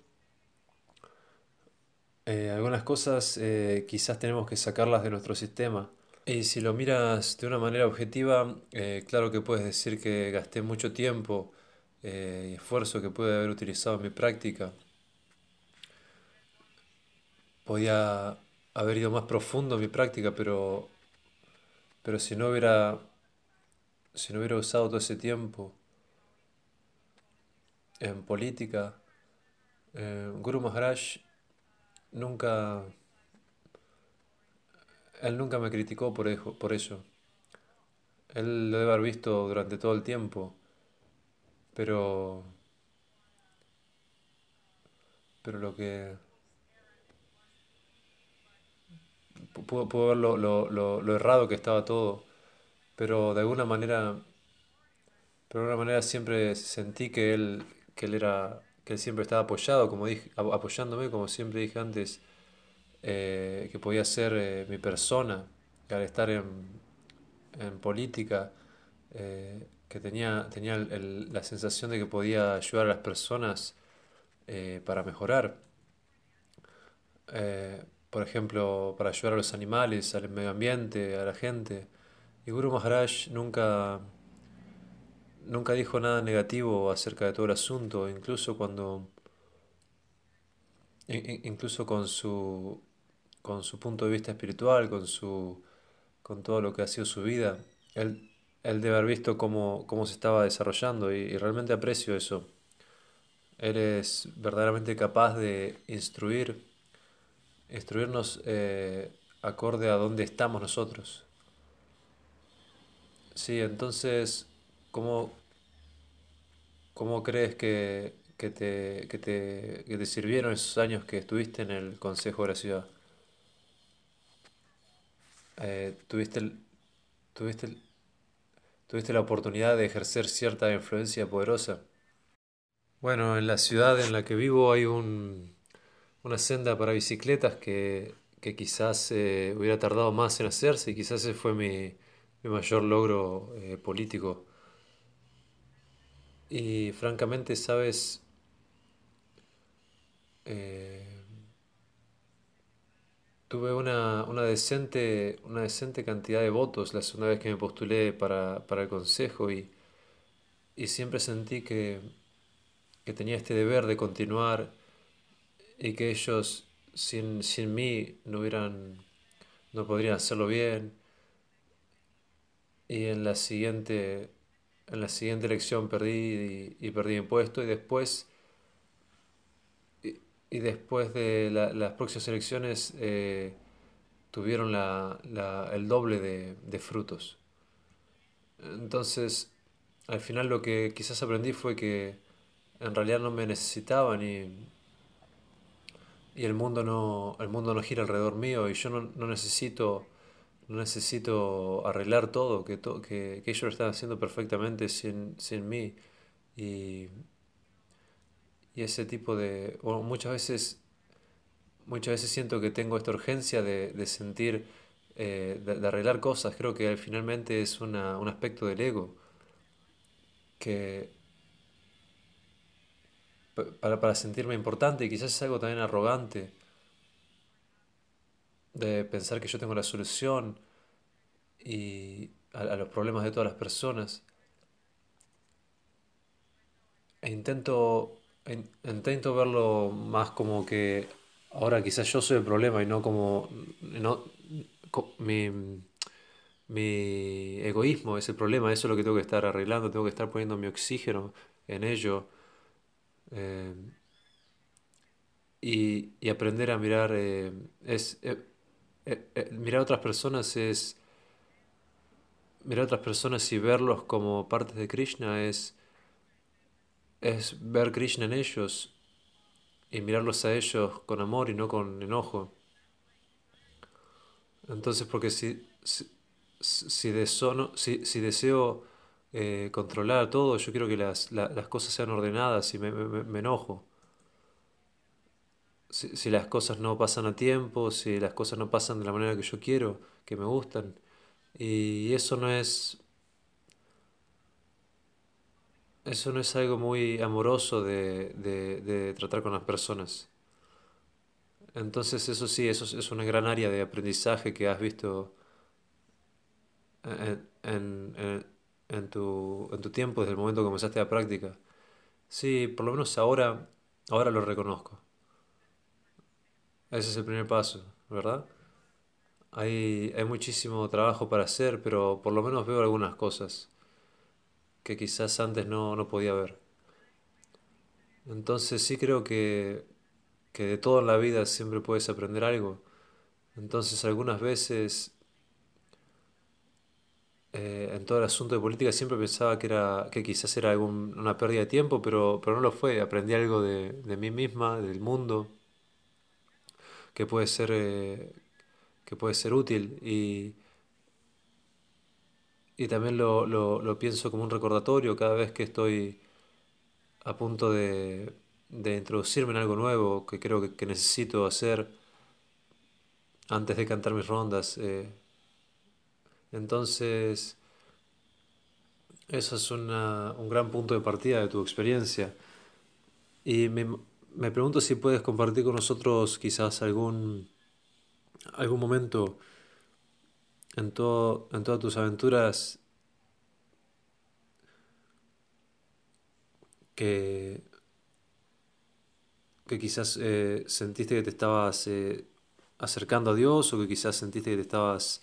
algunas cosas quizás tenemos que sacarlas de nuestro sistema. Y si lo miras de una manera objetiva, claro que puedes decir que gasté mucho tiempo eh, y esfuerzo que pude haber utilizado en mi práctica. Podía haber ido más profundo en mi práctica, pero, pero si no hubiera si no hubiera usado todo ese tiempo en política, eh, Guru Maharaj nunca él nunca me criticó por eso, por. Él lo debe haber visto durante todo el tiempo pero. Pero lo que. Puedo, ver lo, lo, lo, errado que estaba todo, pero de alguna manera. Pero de alguna manera siempre sentí que él, que él era. que él siempre estaba apoyado, como dije, apoyándome, como siempre dije antes, eh, que podía ser eh, mi persona, al estar en, en política. Eh, que tenía, tenía la sensación de que podía ayudar a las personas para mejorar. Por ejemplo, para ayudar a los animales, al medio ambiente, a la gente. Y Guru Maharaj nunca, nunca dijo nada negativo acerca de todo el asunto, incluso cuando incluso con su con su punto de vista espiritual, con su con todo lo que ha sido su vida. Él él debe haber visto cómo, cómo se estaba desarrollando y, realmente aprecio eso. Eres verdaderamente capaz de instruir, instruirnos eh, acorde a dónde estamos nosotros. Sí, entonces, ¿cómo, cómo crees que, que, te, que, te, que te sirvieron esos años que estuviste en el Consejo de la Ciudad? Eh, ¿tuviste, tuviste ¿Tuviste la oportunidad de ejercer cierta influencia poderosa? Bueno, en la ciudad en la que vivo hay un, una senda para bicicletas que, que quizás eh, hubiera tardado más en hacerse y quizás ese fue mi, mi mayor logro eh, político. Y francamente, sabes, tuve una, una decente, una decente cantidad de votos la segunda vez que me postulé para, para el consejo y, y siempre sentí que, que tenía este deber de continuar y que ellos sin, sin mí no hubieran, no podrían hacerlo bien. Y en la siguiente, en la siguiente elección perdí y, y perdí impuesto y después, y, después de la- las próximas elecciones eh, tuvieron la, el doble de, frutos. Entonces, al final lo que quizás aprendí fue que en realidad no me necesitaban y, y el mundo no, el mundo no gira alrededor mío y yo no, no necesito, no necesito arreglar todo, que, que, que ellos lo están haciendo perfectamente sin, sin mí. Y ese tipo de... Bueno, muchas veces, muchas veces siento que tengo esta urgencia de, de sentir, eh, de, arreglar cosas. Creo que finalmente es una, un aspecto del ego que pa- para, para sentirme importante y quizás es algo también arrogante de pensar que yo tengo la solución y a, a los problemas de todas las personas. E intento, in- intento verlo más como que ahora quizás yo soy el problema y no como no, mi, mi egoísmo es el problema, eso es lo que tengo que estar arreglando, tengo que estar poniendo mi oxígeno en ello eh, y, y aprender a mirar eh, es eh, mirar a otras personas es mirar a otras personas y verlos como partes de Krishna es es ver Krishna en ellos y mirarlos a ellos con amor y no con enojo. Entonces, porque si, si, si, deseo eh, controlar todo, yo quiero que las, la- las cosas sean ordenadas y me, me- me enojo. Si, si las cosas no pasan a tiempo, si las cosas no pasan de la manera que yo quiero, que me gustan. Y eso no es, eso no es algo muy amoroso de, de, de tratar con las personas. Entonces, eso sí, eso es una gran área de aprendizaje que has visto en, en, en- en tu, en tu tiempo, desde el momento que comenzaste la práctica. Sí, por lo menos ahora, ahora lo reconozco. Ese es el primer paso, ¿verdad? Hay, hay muchísimo trabajo para hacer, pero por lo menos veo algunas cosas que quizás antes no, no podía ver. Entonces sí creo que, que de todo en la vida siempre puedes aprender algo. Entonces algunas veces eh, en todo el asunto de política siempre pensaba que era, que quizás era algún- una pérdida de tiempo, pero, pero no lo fue. Aprendí algo de, de mí misma, del mundo, que puede ser, eh, que puede ser útil. Y, y también lo, lo, lo pienso como un recordatorio cada vez que estoy a punto de, de introducirme en algo nuevo que creo que, que necesito hacer antes de cantar mis rondas. eh. Entonces, eso es una- un gran punto de partida de tu experiencia. Y me, me pregunto si puedes compartir con nosotros quizás algún, algún momento en, todo, en todas tus aventuras que, que quizás eh, sentiste que te estabas eh, acercando a Dios o que quizás sentiste que te estabas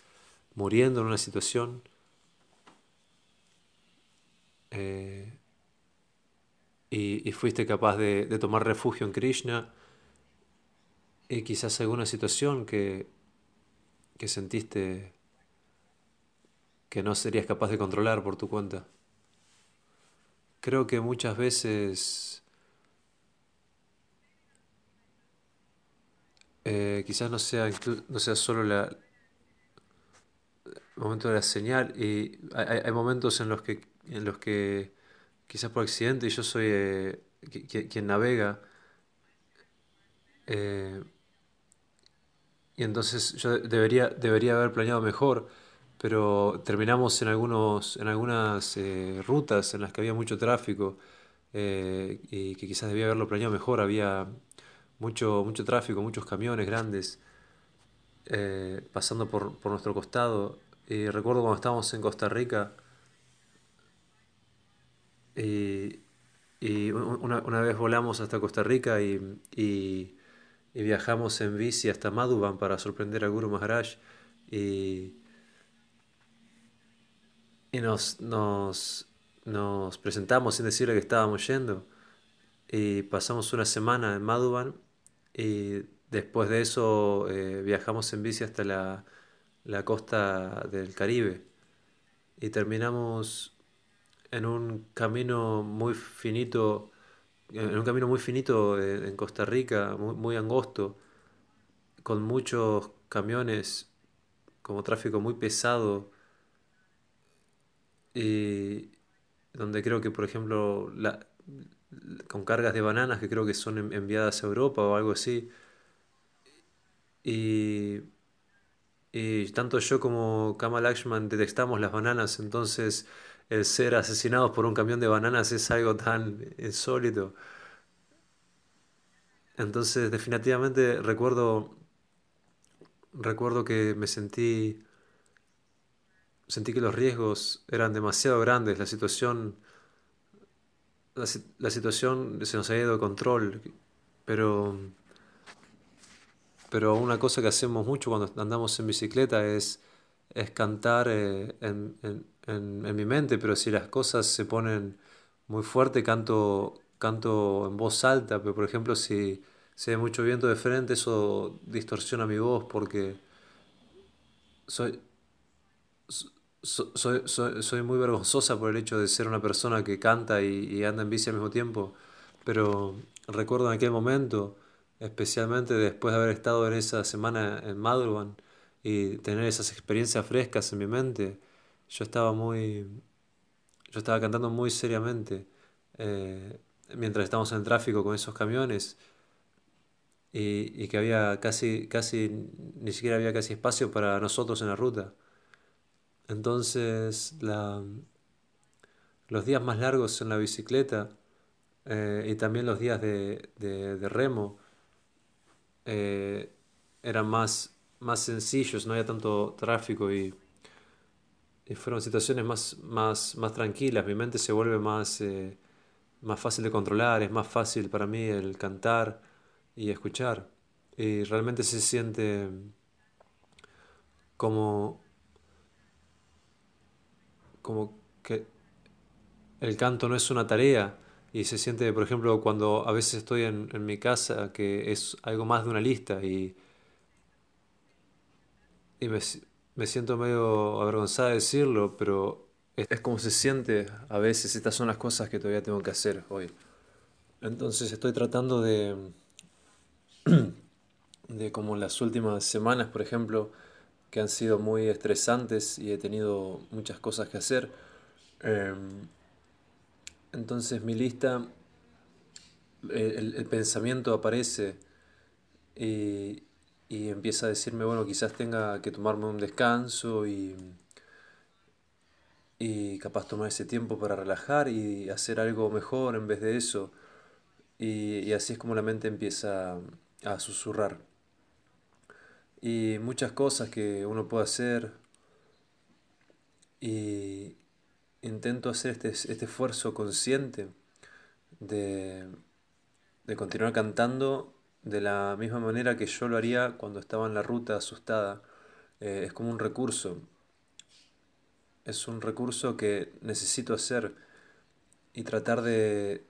muriendo en una situación. Eh, y, y fuiste capaz de, de tomar refugio en Krishna. Y quizás alguna situación que, que sentiste que no serías capaz de controlar por tu cuenta. Creo que muchas veces eh, quizás no sea, no sea solo la, el momento de la señal y hay, hay- momentos en los que, en los que quizás por accidente yo soy, eh, quien navega. Eh, y entonces yo debería, debería haber planeado mejor, pero terminamos en, algunos, en algunas eh, rutas en las que había mucho tráfico eh, y que quizás debía haberlo planeado mejor. Había mucho, mucho tráfico, muchos camiones grandes pasando por, por nuestro costado. Y recuerdo cuando estábamos en Costa Rica, y, y una, una, vez volamos hasta Costa Rica y, y, viajamos en bici hasta Madhuban para sorprender a Guru Maharaj. Y, y nos, nos, nos presentamos sin decirle que estábamos yendo. Y pasamos una semana en Madhuban y después de eso eh, viajamos en bici hasta la, la costa del Caribe. Y terminamos en un camino muy finito, en un camino muy finito en Costa Rica, muy, angosto, con muchos camiones, como tráfico muy pesado, y donde creo que, por ejemplo, la, con cargas de bananas que creo que son enviadas a Europa o algo así. Y, y tanto yo como Kamal Lakshman detectamos las bananas, entonces el ser asesinados por un camión de bananas es algo tan insólito. Entonces, definitivamente recuerdo, recuerdo que me sentí, sentí que los riesgos eran demasiado grandes, la situación, la, situación se nos ha ido de control, pero, pero una cosa que hacemos mucho cuando andamos en bicicleta es, es cantar eh, en, en, mi mente, pero si las cosas se ponen muy fuerte, canto, canto en voz alta, pero por ejemplo si, si hay mucho viento de frente, eso distorsiona mi voz porque soy, soy, soy, soy muy vergonzosa por el hecho de ser una persona que canta y, anda en bici al mismo tiempo, pero recuerdo en aquel momento, especialmente después de haber estado en esa semana en Madrugan y tener esas experiencias frescas en mi mente, yo estaba muy, yo estaba cantando muy seriamente eh, mientras estábamos en tráfico con esos camiones y, y, que había casi, casi, ni siquiera había casi espacio para nosotros en la ruta. Entonces, la, los días más largos en la bicicleta eh, y también los días de, de, remo eh, eran más, más sencillos, no había tanto tráfico y fueron situaciones más, más, más tranquilas, mi mente se vuelve más, eh, más fácil de controlar, es más fácil para mí el cantar y escuchar. Y realmente se siente como, como que el canto no es una tarea y se siente, por ejemplo, cuando a veces estoy en, en mi casa, que es algo más de una lista y, y me, me siento medio avergonzada de decirlo, pero es, como se siente a veces. Estas son las cosas que todavía tengo que hacer hoy. Entonces estoy tratando de, *clears throat* de como las últimas semanas, por ejemplo, que han sido muy estresantes y he tenido muchas cosas que hacer. Em, entonces mi lista, el, el pensamiento aparece y, y empieza a decirme, bueno, quizás tenga que tomarme un descanso y, y capaz tomar ese tiempo para relajar y hacer algo mejor en vez de eso. Y, así es como la mente empieza a susurrar. Y muchas cosas que uno puede hacer y intento hacer este, este esfuerzo consciente de, de continuar cantando de la misma manera que yo lo haría cuando estaba en la ruta asustada. Eh, es como un recurso. Es un recurso que necesito hacer y tratar de,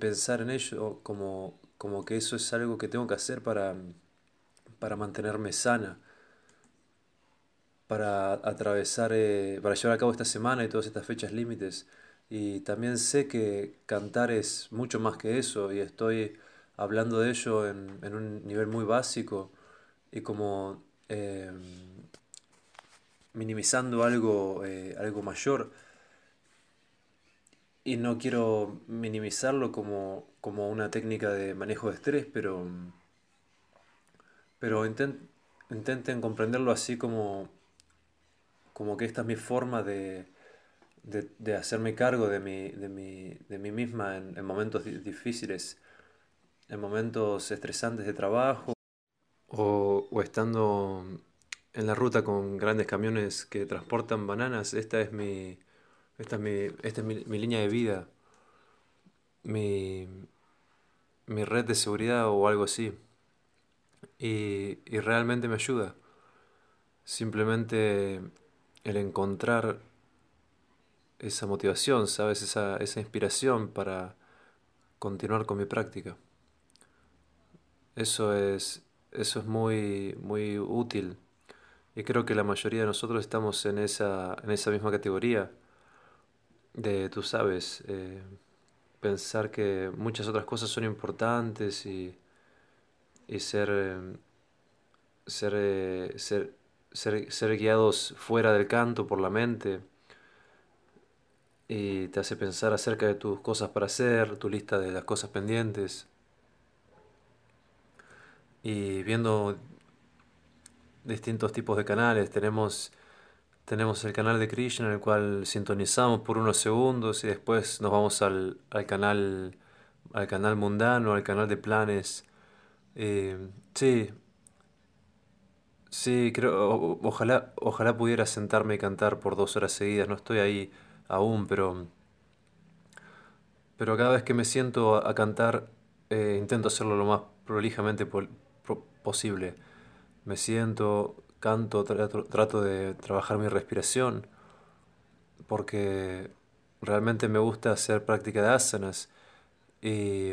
pensar en ello como, como, que eso es algo que tengo que hacer para, para mantenerme sana, para atravesar, eh, para llevar a cabo esta semana y todas estas fechas límites. Y también sé que cantar es mucho más que eso y estoy hablando de ello en, en un nivel muy básico y como em, minimizando algo, eh, algo mayor. y no quiero minimizarlo como, como una técnica de manejo de estrés, pero, pero inten- intenten comprenderlo así como, como que esta es mi forma de, de, de hacerme cargo de mí, de mí, de mí misma en, en momentos di- difíciles, en momentos estresantes de trabajo o, o estando en la ruta con grandes camiones que transportan bananas. Esta es mi, esta es mi, esta es mi, mi línea de vida, mi, mi red de seguridad o algo así. Y, y realmente me ayuda. Simplemente el encontrar esa motivación, ¿sabes? Esa, esa inspiración para continuar con mi práctica. Eso es, eso es muy, muy útil. Y creo que la mayoría de nosotros estamos en esa, en esa misma categoría de, tú sabes, eh, pensar que muchas otras cosas son importantes y, y ser, eh, eh, ser, ser, ser guiados fuera del canto por la mente y te hace pensar acerca de tus cosas para hacer, tu lista de las cosas pendientes y viendo distintos tipos de canales. Tenemos, tenemos el canal de Krishna en el cual sintonizamos por unos segundos y después nos vamos al, al canal, al canal mundano, al canal de planes. Eh, sí, sí, creo, ojalá, ojalá pudiera sentarme y cantar por dos horas seguidas. No estoy ahí aún, pero, pero cada vez que me siento a, cantar, eh, intento hacerlo lo más prolijamente posible. Me siento, canto, trato, trato de trabajar mi respiración, porque realmente me gusta hacer práctica de asanas y,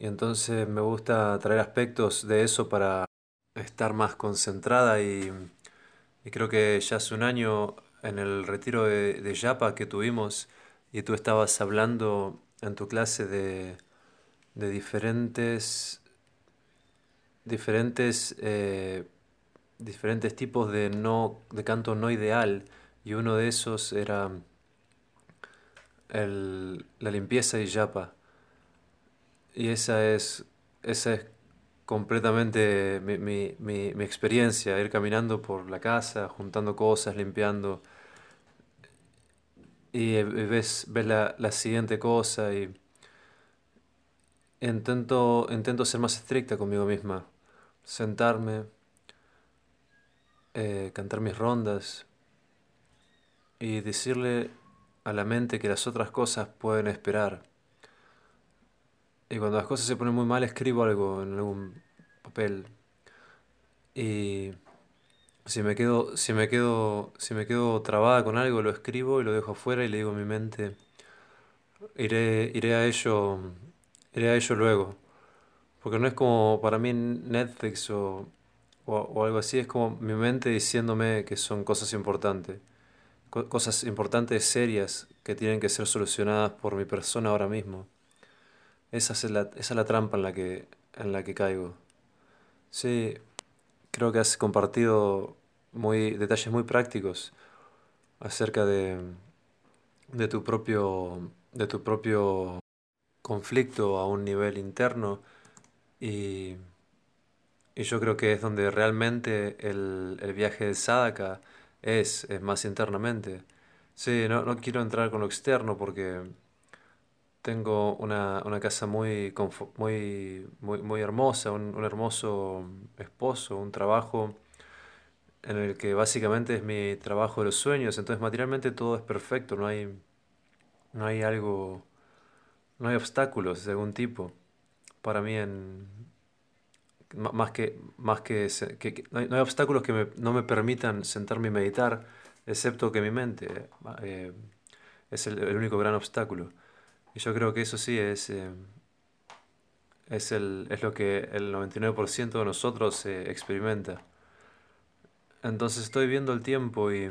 y entonces me gusta traer aspectos de eso para estar más concentrada y, creo que ya hace un año en el retiro de, de Yapa que tuvimos y tú estabas hablando en tu clase de, de diferentes diferentes, eh, diferentes tipos de, no, de canto no ideal y uno de esos era el- la limpieza y yapa. Y esa es, esa es completamente mi, mi, mi, mi experiencia, ir caminando por la casa, juntando cosas, limpiando, y eh, ves, ves la, la siguiente cosa y intento, intento ser más estricta conmigo misma, sentarme, eh, cantar mis rondas y decirle a la mente que las otras cosas pueden esperar. Y cuando las cosas se ponen muy mal, escribo algo en algún papel. Y si me quedo, si me quedo, si me quedo trabada con algo, lo escribo y lo dejo afuera y le digo a mi mente, iré, iré a ello, iré a ello luego. Porque no es como para mí Netflix o, o, o algo así, es como mi mente diciéndome que son cosas importantes. Co- cosas importantes, serias, que tienen que ser solucionadas por mi persona ahora mismo. Esa es la, esa es la trampa en la que, en la que caigo. Sí, creo que has compartido muy, detalles muy prácticos acerca de, de tu propio, de tu propio conflicto a un nivel interno y, y yo creo que es donde realmente el, el viaje de Sadaka es, es más internamente. Sí, no, no quiero entrar con lo externo porque tengo una, una casa muy, muy, muy, muy hermosa, un, un hermoso esposo, un trabajo en el que básicamente es mi trabajo de los sueños, entonces materialmente todo es perfecto, no hay, no hay algo, no hay obstáculos de algún tipo para mí en, más que, más que, que- que- no hay, no hay obstáculos que me- no me permitan sentarme y meditar, excepto que mi mente eh, es el, el único gran obstáculo. Y yo creo que eso sí es, eh, es, el, es lo que el 99% de nosotros eh, experimenta. Entonces estoy viendo el tiempo y,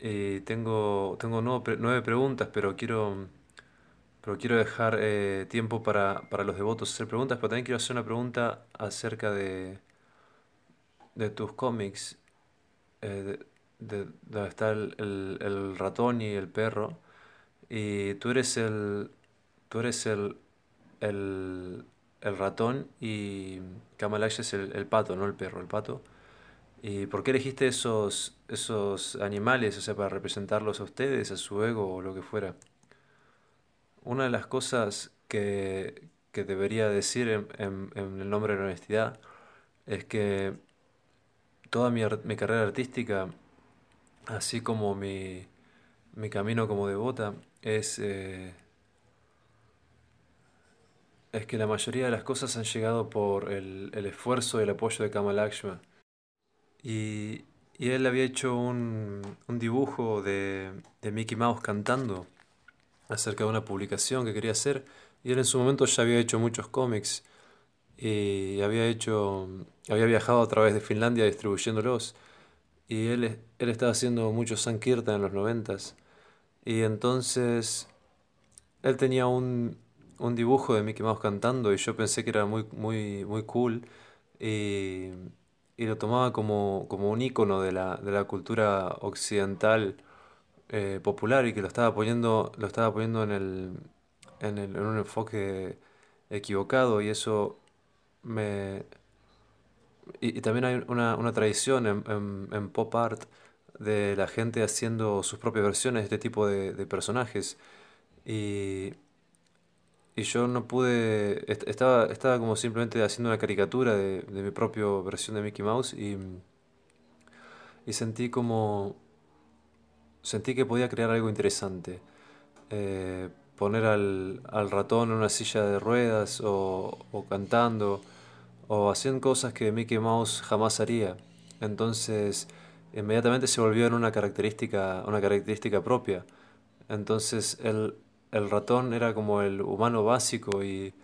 y tengo, tengo nueve, nueve preguntas, pero quiero, pero quiero dejar eh, tiempo para, para los devotos hacer preguntas, pero también quiero hacer una pregunta acerca de, de tus cómics, eh, de, de donde está el, el- el ratón y el perro, y tú eres el, tú eres el, el, el ratón y Kamalash es el, el pato, no el perro, el pato. ¿Y por qué elegiste esos, esos animales, o sea, para representarlos a ustedes, a su ego o lo que fuera? Una de las cosas que, que debería decir en, en- el nombre de la honestidad es que toda mi, mi carrera artística, así como mi, mi camino como devota, es, eh, es que la mayoría de las cosas han llegado por el, el esfuerzo y el apoyo de Kamalakshma. Y, y él había hecho un, un dibujo de, de Mickey Mouse cantando acerca de una publicación que quería hacer. Y él en su momento ya había hecho muchos cómics y había hecho, había viajado a través de Finlandia distribuyéndolos. Y él, él estaba haciendo mucho Sankirtan en los noventas. Y entonces él tenía un, un dibujo de Mickey Mouse cantando y yo pensé que era muy, muy, muy cool. Y, y lo tomaba como, como un icono de la, de la cultura occidental eh, popular y que lo estaba poniendo, lo estaba poniendo en el, en el- en un enfoque equivocado y eso me... Y, y también hay una, una tradición en, en- en pop art de la gente haciendo sus propias versiones de este tipo de, de personajes y, y yo no pude, est- estaba, estaba como simplemente haciendo una caricatura de, de mi propia versión de Mickey Mouse y, y sentí como, sentí que podía crear algo interesante. Eh, poner al, al ratón en una silla de ruedas o, o cantando o haciendo cosas que Mickey Mouse jamás haría. Entonces, inmediatamente se volvió en una característica, una característica propia. Entonces, el, el ratón era como el humano básico y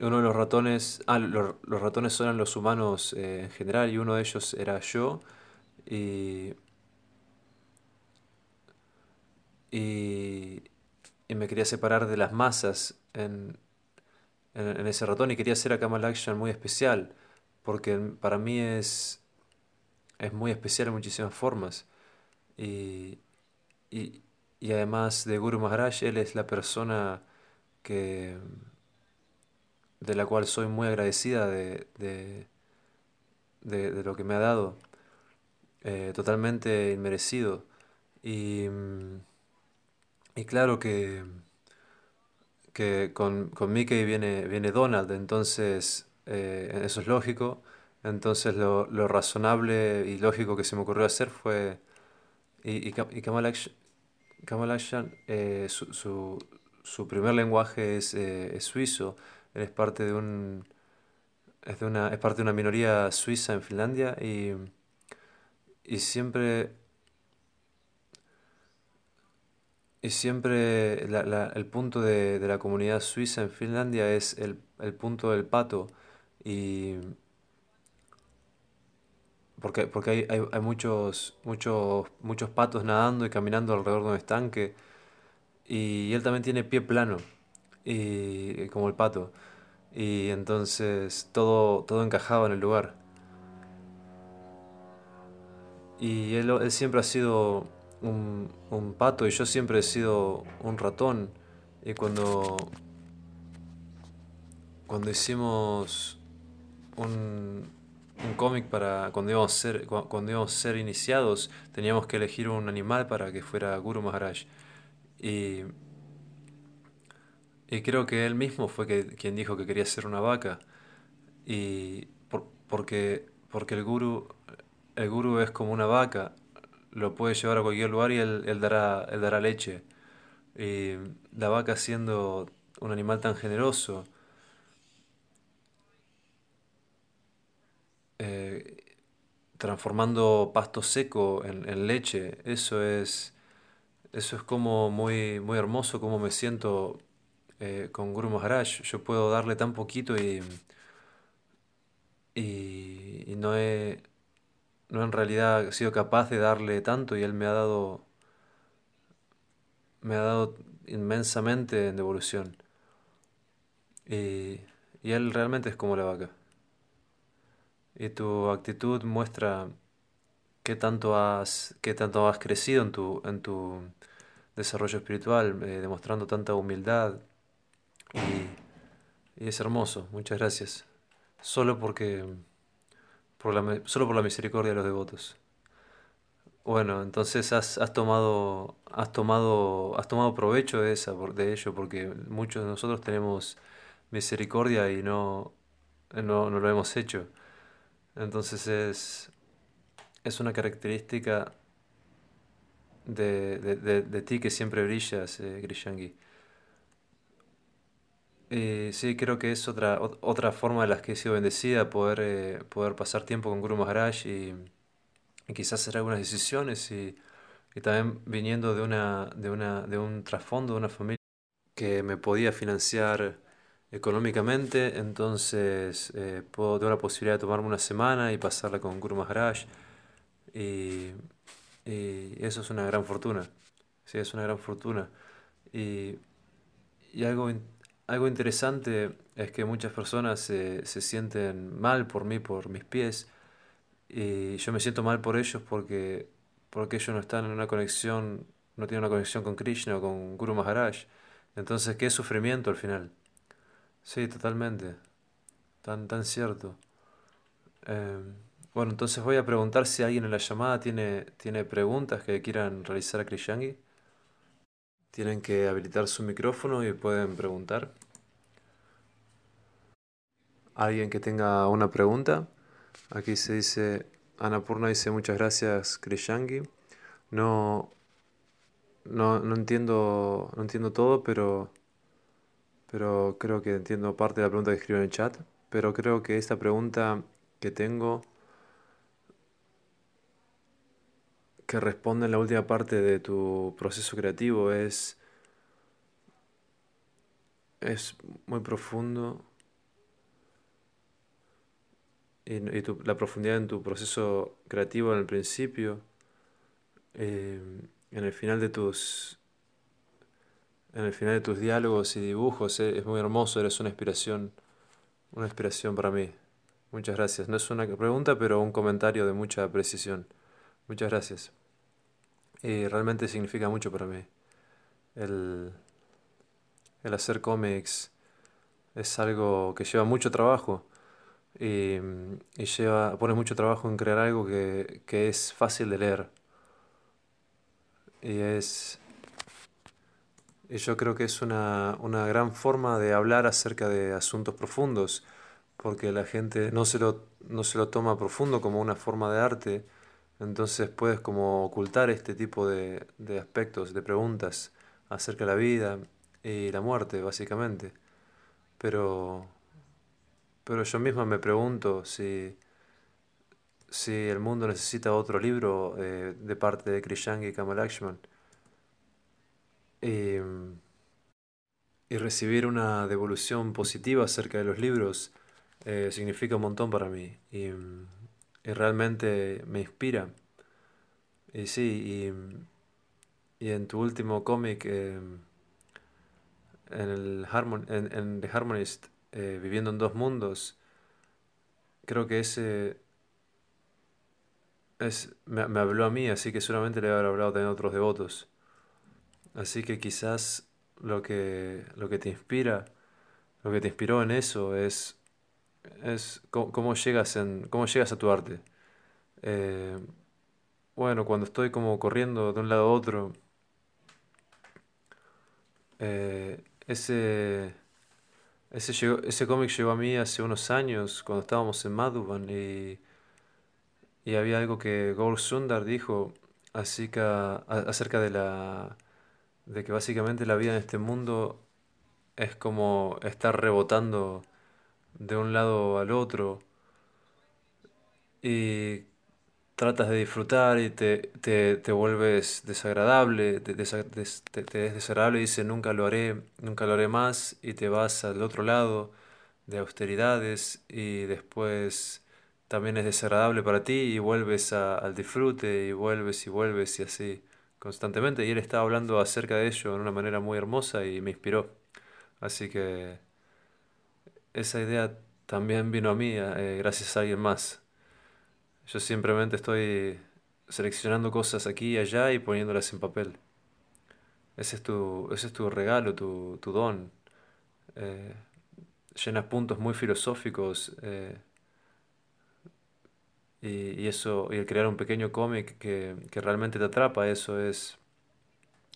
uno de los ratones, ah, los, los ratones eran los humanos eh, en general y uno de ellos era yo y, y, y me quería separar de las masas en, en, en ese ratón y quería hacer a Kamal Action muy especial porque para mí es, es muy especial en muchísimas formas y, y, y además de Guru Maharaj, él es la persona que, de la cual soy muy agradecida de, de, de- lo que me ha dado, eh, totalmente inmerecido. Y, y claro que, que con, con Mickey viene, viene Donald, entonces eh, eso es lógico. Entonces lo, lo razonable y lógico que se me ocurrió hacer fue... Y, y, y Kamal Action, eh, su, su, su primer lenguaje es, eh, es suizo. Él es parte de un, es de una, es parte de una minoría suiza en Finlandia y, y siempre, y siempre la- la- el punto de, de la comunidad suiza en Finlandia es el, el punto del pato. Y porque, porque hay, hay, hay muchos, muchos, muchos patos nadando y caminando alrededor de un estanque. Y él también tiene pie plano, y, como el pato. Y entonces todo, todo encajaba en el lugar. Y él, él siempre ha sido un, un pato y yo siempre he sido un ratón. Y cuando, cuando hicimos un, un cómic para cuando íbamos a ser, cu- cuando íbamos a ser iniciados, teníamos que elegir un animal para que fuera Guru Maharaj. Y, y creo que él mismo fue quien dijo que quería ser una vaca. Y por- porque, porque el guru, el guru es como una vaca, lo puede llevar a cualquier lugar y él, él dará, él dará leche. Y la vaca siendo un animal tan generoso, eh, transformando pasto seco en, leche, eso es, eso es como muy, muy hermoso, como me siento eh, con Guru Maharaj. Yo puedo darle tan poquito y, y, no he, no en realidad sido capaz de darle tanto y él me ha dado, me ha dado inmensamente en devolución. Y él realmente es como la vaca. Y tu actitud muestra, qué tanto has, qué tanto has crecido en tu, en tu desarrollo espiritual, eh, demostrando tanta humildad. Y, es hermoso, muchas gracias. Solo porque, por la, solo por la misericordia de los devotos. Bueno, entonces has, has tomado, has tomado, has tomado provecho de esa, de ello, porque muchos de nosotros tenemos misericordia y no, no, no lo hemos hecho. Entonces es, es una característica de, de, de, ti que siempre brillas, eh, Grishangi. Eh, sí, creo que es otra, otra forma de las que he sido bendecida, poder, eh, poder pasar tiempo con Guru Maharaj y, y quizás hacer algunas decisiones y, y también viniendo de, una, de, una, de un trasfondo, de una familia que me podía financiar económicamente, entonces eh, puedo, tengo la posibilidad de tomarme una semana y pasarla con Guru Maharaj y, y eso es una gran fortuna, sí, es una gran fortuna. Y, y algo, algo interesante es que muchas personas se, se sienten mal por mí, por mis pies, y yo me siento mal por ellos porque, porque ellos no están en una conexión, no tienen una conexión con Krishna o con Guru Maharaj. Entonces, ¿qué sufrimiento al final? Sí, totalmente. Tan, tan cierto. Em, bueno, entonces voy a preguntar si alguien en la llamada tiene, tiene preguntas que quieran realizar a Krishangi. Tienen que habilitar su micrófono y pueden preguntar. ¿Alguien que tenga una pregunta? Aquí se dice, Anapurna dice muchas gracias Krishangi. No, no, no, entiendo, no entiendo todo, pero, pero creo que entiendo parte de la pregunta que escribió en el chat. Pero creo que esta pregunta que tengo, que responde en la última parte de tu proceso creativo, es, es muy profundo y, la profundidad en tu proceso creativo en el principio, eh, en el final de tus en el final de tus diálogos y dibujos, eh, es muy hermoso, eres una inspiración, una inspiración para mí. Muchas gracias. No es una pregunta, pero un comentario de mucha precisión. Muchas gracias. Y realmente significa mucho para mí. El, el hacer cómics es algo que lleva mucho trabajo y, y lleva, pone mucho trabajo en crear algo que, que es fácil de leer. Y es. Y yo creo que es una, una gran forma de hablar acerca de asuntos profundos, porque la gente no se lo, no se lo toma profundo como una forma de arte, entonces puedes como ocultar este tipo de, de aspectos, de preguntas acerca de la vida y la muerte, básicamente. Pero pero yo misma me pregunto si, si el mundo necesita otro libro eh, de parte de Krishangi y Kamalakshman. Y, y, recibir una devolución positiva acerca de los libros eh, significa un montón para mí. Y, y, realmente me inspira. Y sí, y, y en tu último cómic, eh, en, el en, en The Harmonist, eh, viviendo en dos mundos, creo que ese es, me, me, habló a mí, así que seguramente le habrá hablado también a otros devotos. Así que quizás lo que, lo que te inspira, lo que te inspiró en eso es, es cómo, llegas en, cómo llegas a tu arte. Eh, bueno, cuando estoy como corriendo de un lado a otro, eh, ese ese, ese cómic llegó a mí hace unos años, cuando estábamos en Madhuban, y, y había algo que Gaur Sundar dijo acerca de, la, de que básicamente la vida en este mundo es como estar rebotando de un lado al otro y tratas de disfrutar y te, te, te vuelves desagradable, te, te, es desagradable y dices nunca lo haré, nunca lo haré más y te vas al otro lado de austeridades y después también es desagradable para ti y vuelves al disfrute y vuelves y vuelves y así constantemente y él estaba hablando acerca de ello en una manera muy hermosa y me inspiró. Así que esa idea también vino a mí eh, gracias a alguien más. Yo simplemente estoy seleccionando cosas aquí y allá y poniéndolas en papel. Ese es tu, ese es tu regalo, tu, tu don. Eh, llenas puntos muy filosóficos eh, y, eso, y el crear un pequeño cómic que, que realmente te atrapa, eso es,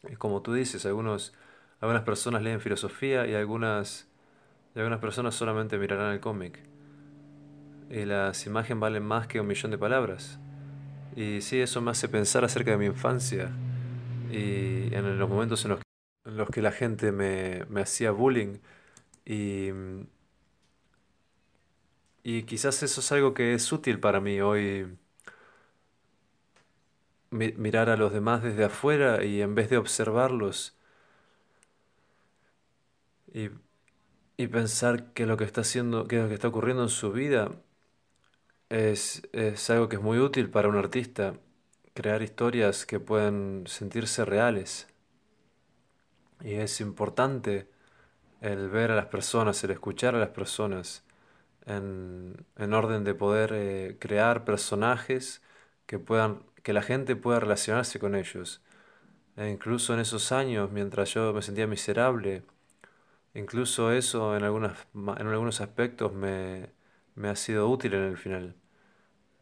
es como tú dices, algunos, algunas personas leen filosofía y algunas, algunas personas solamente mirarán el cómic. Y las imágenes valen más que un millón de palabras. Y sí, eso me hace pensar acerca de mi infancia y en los momentos en los que, en los que la gente me, me hacía bullying y, y quizás eso es algo que es útil para mí hoy, mi- mirar a los demás desde afuera y en vez de observarlos y, y pensar que lo que está haciendo, que lo que está ocurriendo en su vida es, es algo que es muy útil para un artista, crear historias que puedan sentirse reales. Y es importante el ver a las personas, el escuchar a las personas, en, en orden de poder eh, crear personajes que puedan, que la gente pueda relacionarse con ellos. E incluso en esos años, mientras yo me sentía miserable, incluso eso en algunas, en algunos aspectos me, me ha sido útil en el final.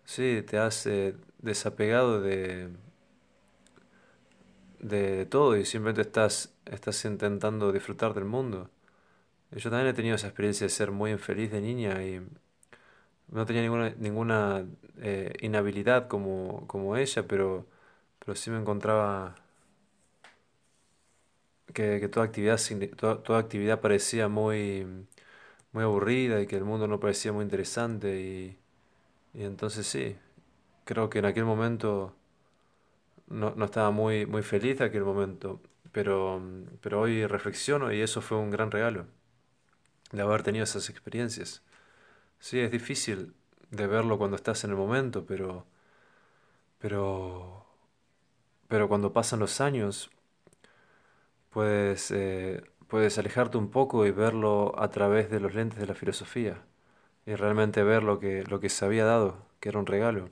Sí, te has eh, desapegado de, de todo y simplemente estás, estás intentando disfrutar del mundo. Yo también he tenido esa experiencia de ser muy infeliz de niña y no tenía ninguna, ninguna eh, inhabilidad como, como ella, pero, pero sí me encontraba que, que toda actividad, toda, toda actividad parecía muy, muy aburrida y que el mundo no parecía muy interesante y, y entonces sí, creo que en aquel momento no, no estaba muy, muy feliz aquel momento, pero, pero hoy reflexiono y eso fue un gran regalo, de haber tenido esas experiencias. Sí, es difícil de verlo cuando estás en el momento, pero, pero, pero cuando pasan los años, puedes, eh, puedes alejarte un poco y verlo a través de los lentes de la filosofía y realmente ver lo que, lo que se había dado, que era un regalo.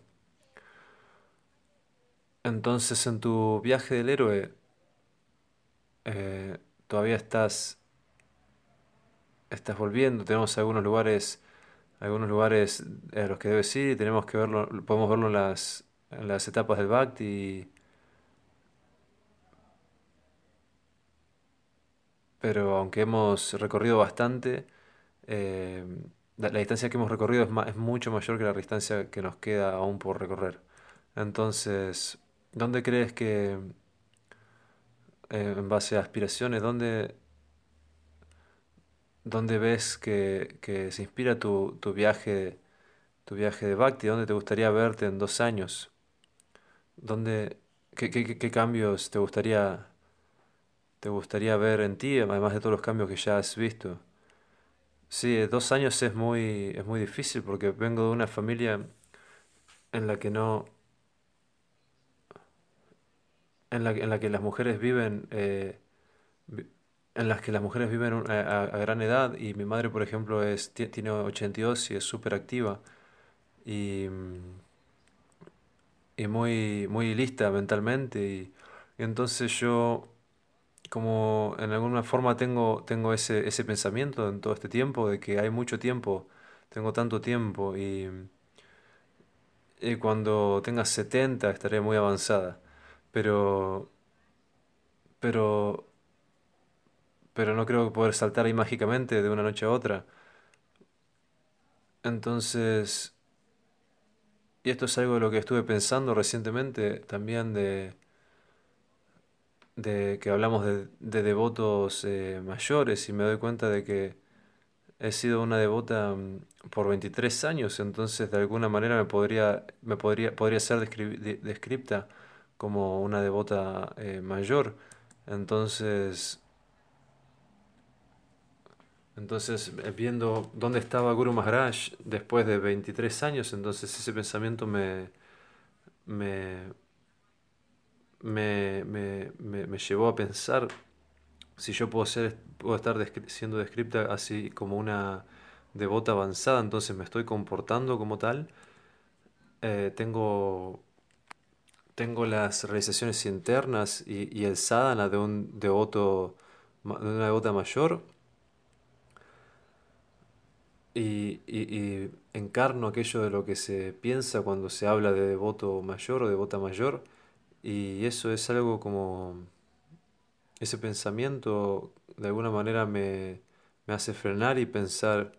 Entonces, en tu viaje del héroe, eh, todavía estás, estás volviendo, tenemos algunos lugares, algunos lugares a los que debes ir y tenemos que verlo, podemos verlo en las, las etapas del Bhakti pero aunque hemos recorrido bastante, eh, la, distancia que hemos recorrido es, es mucho mayor que la distancia que nos queda aún por recorrer. Entonces, ¿dónde crees que, eh, en base a aspiraciones, dónde, dónde ves que, que se inspira tu, tu viaje, tu viaje de Bhakti? ¿Dónde te gustaría verte en dos años? ¿Dónde, qué, qué- qué- cambios te gustaría, te gustaría ver en ti, además de todos los cambios que ya has visto? Sí, dos años es muy, es muy difícil porque vengo de una familia en la que no, en la, en la que las mujeres viven, eh, en las que las mujeres viven a, a- gran edad y mi madre, por ejemplo, es, ti- tiene 82 y dos y es súper activa y, mm, y muy, muy lista mentalmente y, y entonces yo como en alguna forma tengo, tengo ese, ese pensamiento en todo este tiempo de que hay mucho tiempo, tengo tanto tiempo y, y cuando tenga 70 estaré muy avanzada. Pero, pero, pero no creo poder saltar ahí mágicamente de una noche a otra. Entonces, y esto es algo de lo que estuve pensando recientemente también de, de que hablamos de, de devotos eh, mayores y me doy cuenta de que He sido una devota mm, por 23 años, entonces de alguna manera me podría, me podría, podría ser descri- de- descripta como una devota eh, mayor. Entonces, entonces eh, viendo dónde estaba Guru Maharaj después de 23 años, entonces ese pensamiento me, me, me, me, me, llevó a pensar si yo puedo ser, puedo estar siendo descrita así como una devota avanzada, entonces me estoy comportando como tal. Eh, tengo, tengo las realizaciones internas y, y el sadhana de un devoto, de una devota mayor y, y, encarno aquello de lo que se piensa cuando se habla de devoto mayor o devota mayor y eso es algo como ese pensamiento de alguna manera me, me hace frenar y pensar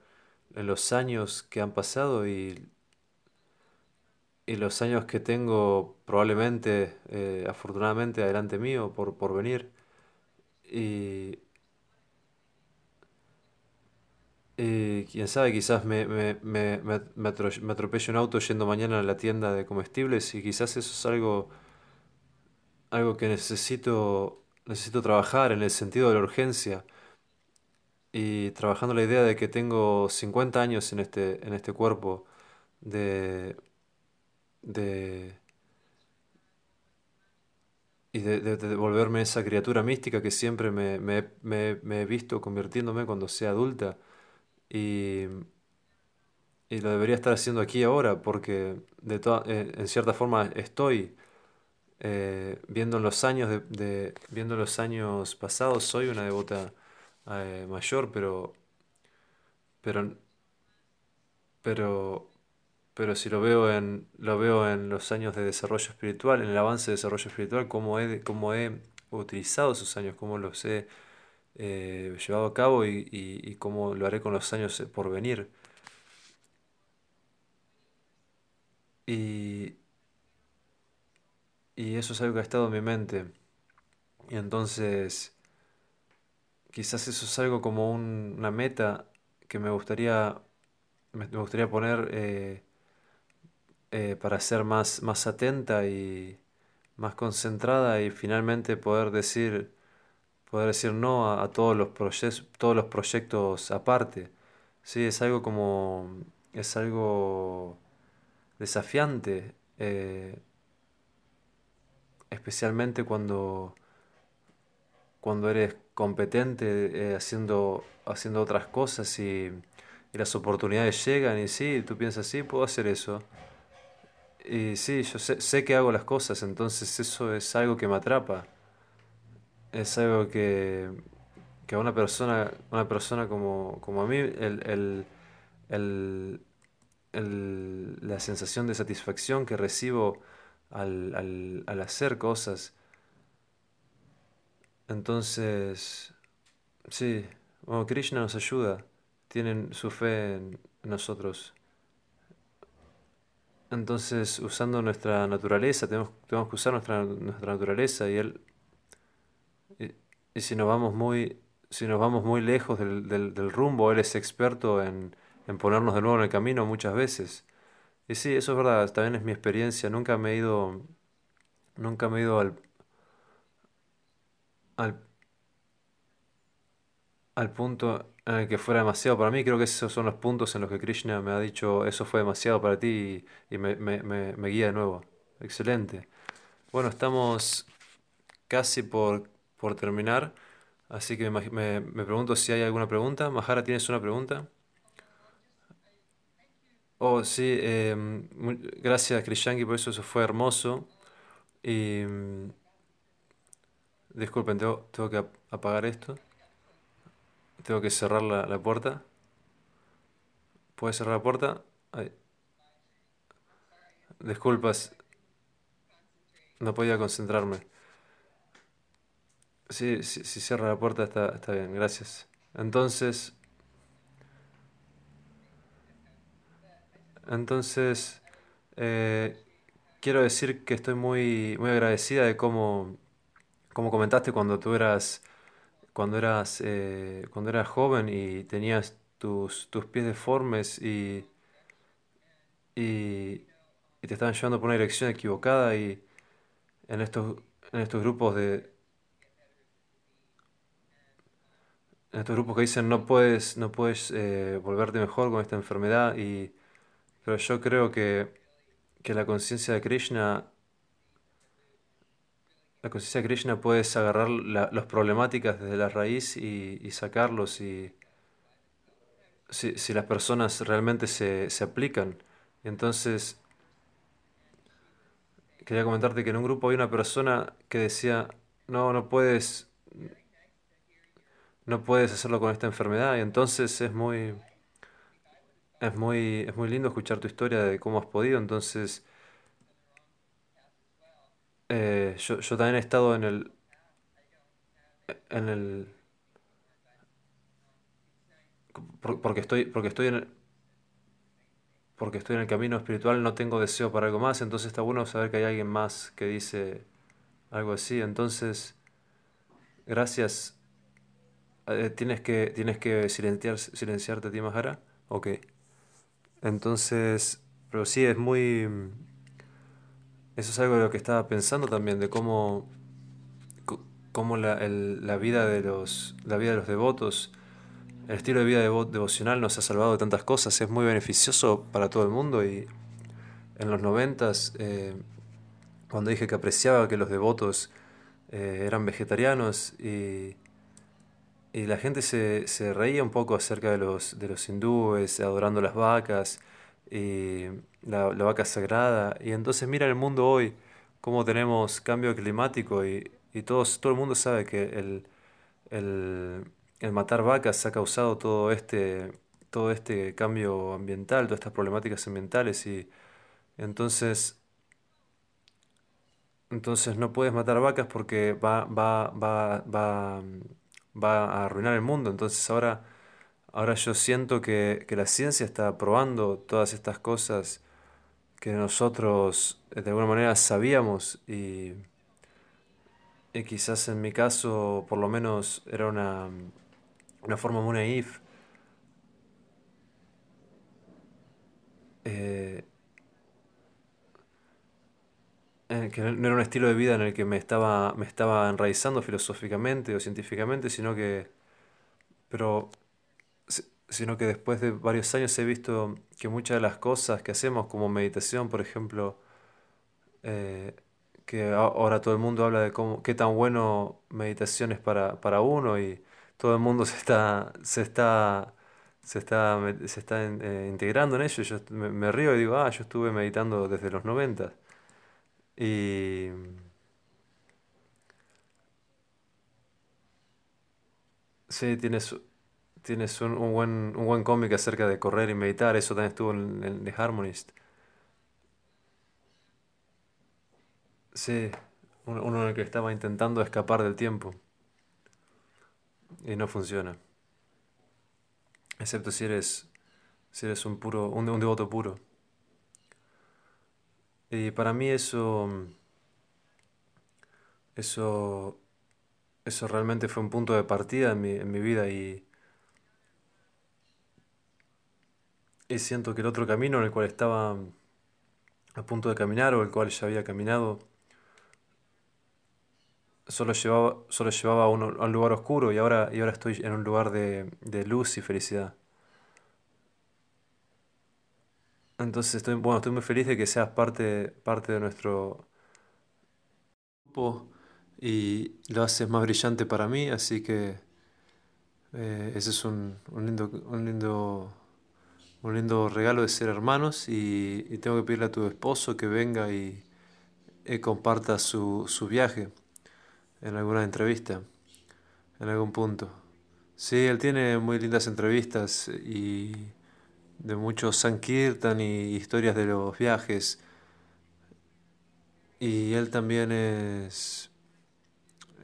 en los años que han pasado y, y los años que tengo probablemente, eh, afortunadamente, adelante mío por, por venir. Y, y quién sabe, quizás me, me, me, me, atropelle un auto yendo mañana a la tienda de comestibles y quizás eso es algo, algo que necesito, necesito trabajar en el sentido de la urgencia y trabajando la idea de que tengo 50 años en este, en este cuerpo, de, de, y de, de, esa criatura mística que siempre me, me, me, me he visto convirtiéndome cuando sea adulta. Y, y lo debería estar haciendo aquí ahora, porque de eh, en cierta forma estoy eh, viendo los años de, viendo los años pasados, soy una devota eh, mayor, pero, pero, pero, pero si lo veo en, lo veo en los años de desarrollo espiritual, en el avance de desarrollo espiritual, cómo he, cómo he utilizado esos años, cómo los he eh, llevado a cabo y, y, cómo lo haré con los años por venir. Y, y eso es algo que ha estado en mi mente. Y entonces, quizás eso es algo como un- una meta que me gustaría, me, gustaría poner eh, eh, para ser más, más atenta y más concentrada y finalmente poder decir, poder decir no a, todos los todos los proyectos aparte. Sí, es algo como, es algo desafiante, eh, especialmente cuando, cuando eres competente eh, haciendo, haciendo otras cosas y, y las oportunidades llegan y sí, tú piensas, sí, puedo hacer eso. Y sí, yo sé, sé que hago las cosas, entonces eso es algo que me atrapa. Es algo que, que a una persona, una persona como, como a mí, el, el, el- el- la sensación de satisfacción que recibo al, al, al hacer cosas. Entonces, sí, bueno, Krishna nos ayuda, tienen su fe en nosotros. Entonces, usando nuestra naturaleza, tenemos, tenemos que usar nuestra, nuestra naturaleza y él, y, si nos vamos muy, si nos vamos muy lejos del, del, del rumbo, él es experto en, en ponernos de nuevo en el camino muchas veces. Y sí, eso es verdad, también es mi experiencia. Nunca me he ido, nunca me he ido al, al, al punto en el que fuera demasiado para mí. Creo que esos son los puntos en los que Krishna me ha dicho, eso fue demasiado para ti y, y me, me, me, me guía de nuevo. Excelente. Bueno, estamos casi por, por terminar, así que me, me- me pregunto si hay alguna pregunta. Mahara, ¿tienes una pregunta? Oh, sí, eh, gracias Krishanki por eso, eso fue hermoso. Y mm, disculpen, tengo, tengo que ap- apagar esto. Tengo que cerrar la, la puerta. ¿Puedes cerrar la puerta? Ay, disculpas, no podía concentrarme. Sí, sí, si cierra la puerta está, está bien, gracias. Entonces, entonces, eh, quiero decir que estoy muy, muy agradecida de cómo, cómo comentaste cuando tú eras cuando eras, eh, cuando eras joven y tenías tus, tus pies deformes y, y, y te estaban llevando por una dirección equivocada y en estos, en estos grupos de, en estos grupos que dicen no puedes, no puedes eh, volverte mejor con esta enfermedad y, pero yo creo que, que la conciencia de Krishna, la conciencia de Krishna puedes agarrar la- las problemáticas desde la raíz y, y sacarlos y si, si las personas realmente se, se aplican. Entonces quería comentarte que en un grupo había una persona que decía, no, no puedes, no puedes hacerlo con esta enfermedad. Y entonces es muy, es muy, es muy lindo escuchar tu historia de cómo has podido. Entonces, eh, yo, yo también he estado en el, en el, por- porque estoy, porque estoy en el, porque estoy en el camino espiritual, no tengo deseo para algo más. Entonces está bueno saber que hay alguien más que dice algo así. Entonces, gracias. Eh, tienes que, tienes que silenciar, silenciarte a ti, Mahara. Ok. Entonces, pero sí, es muy... Eso es algo de lo que estaba pensando también, de cómo, cómo la, el- la vida de los, la vida de los devotos, el estilo de vida devo- devocional nos ha salvado de tantas cosas, es muy beneficioso para todo el mundo y en los noventas, eh, cuando dije que apreciaba que los devotos eh, eran vegetarianos y, y la gente se, se reía un poco acerca de los, de los hindúes, adorando las vacas y la, la vaca sagrada. Y entonces mira el mundo hoy, cómo tenemos cambio climático y, y todos, todo el mundo sabe que el, el, el matar vacas ha causado todo este, todo este cambio ambiental, todas estas problemáticas ambientales y entonces... Entonces no puedes matar vacas porque va, va, va, va, va a arruinar el mundo. Entonces ahora, ahora yo siento que, que la ciencia está probando todas estas cosas que nosotros eh, de alguna manera sabíamos y, y quizás en mi caso por lo menos era una, una forma muy naif. eh, el que no era un estilo de vida en el que me estaba, me estaba enraizando filosóficamente o científicamente, sino que, pero, si- sino que después de varios años he visto que muchas de las cosas que hacemos, como meditación, por ejemplo, eh, que ahora todo el mundo habla de cómo, qué tan bueno meditación es para, para uno y todo el mundo *laughs* se está, se está, se está, se está eh, integrando en ello. Yo me río y digo, ah, yo estuve meditando desde los 90. Y sí, tienes, tienes un, un buen, un buen cómic acerca de correr y meditar, eso también estuvo en, en The Harmonist. Sí, uno, uno en el que estaba intentando escapar del tiempo y no funciona, excepto si eres, si eres un puro, un, un devoto puro. Y para mí eso, eso, eso realmente fue un punto de partida en mi, en mi vida y, y siento que el otro camino en el cual estaba a punto de caminar o el cual ya había caminado, solo llevaba, solo llevaba a un, a un lugar oscuro y ahora, y ahora estoy en un lugar de, de luz y felicidad. Entonces estoy, bueno, estoy muy feliz de que seas parte, parte de nuestro grupo y lo haces más brillante para mí, así que eh, ese es un, un lindo, un lindo, un lindo regalo de ser hermanos y, y tengo que pedirle a tu esposo que venga y, y comparta su, su viaje en alguna entrevista, en algún punto. Sí, él tiene muy lindas entrevistas y de muchos Sankirtan y historias de los viajes. Y él también es,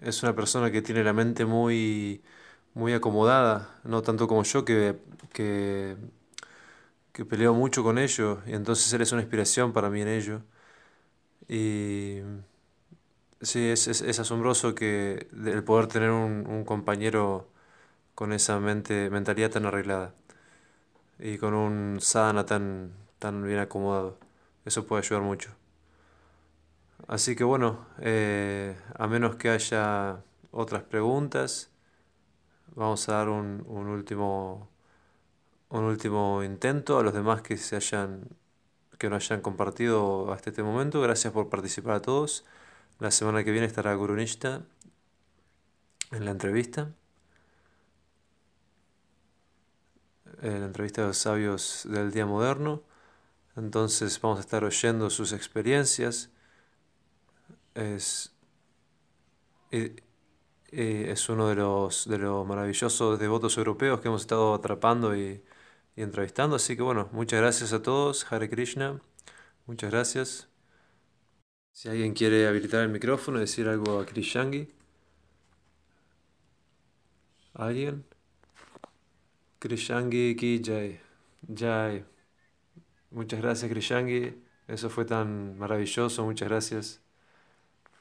es una persona que tiene la mente muy, muy acomodada, no tanto como yo que, que, que peleo mucho con ello, y entonces él es una inspiración para mí en ello. Y sí, es, es, es asombroso que el poder tener un, un compañero con esa mente, mentalidad tan arreglada y con un sadhana tan, tan bien acomodado. Eso puede ayudar mucho. Así que bueno, eh, a menos que haya otras preguntas, vamos a dar un, un último, un último intento a los demás que se hayan, que no hayan compartido hasta este momento. Gracias por participar a todos. La semana que viene estará Guru Nishta en la entrevista, en la entrevista de los sabios del día moderno. Entonces vamos a estar oyendo sus experiencias es, es uno de los, de los maravillosos devotos europeos que hemos estado atrapando y, y entrevistando. Así que bueno, muchas gracias a todos. Hare Krishna. Muchas gracias. Si alguien quiere habilitar el micrófono y decir algo a Krishangi. ¿Alguien? Krishangi ki jai. Jai. Muchas gracias Krishangi. Eso fue tan maravilloso. Muchas gracias.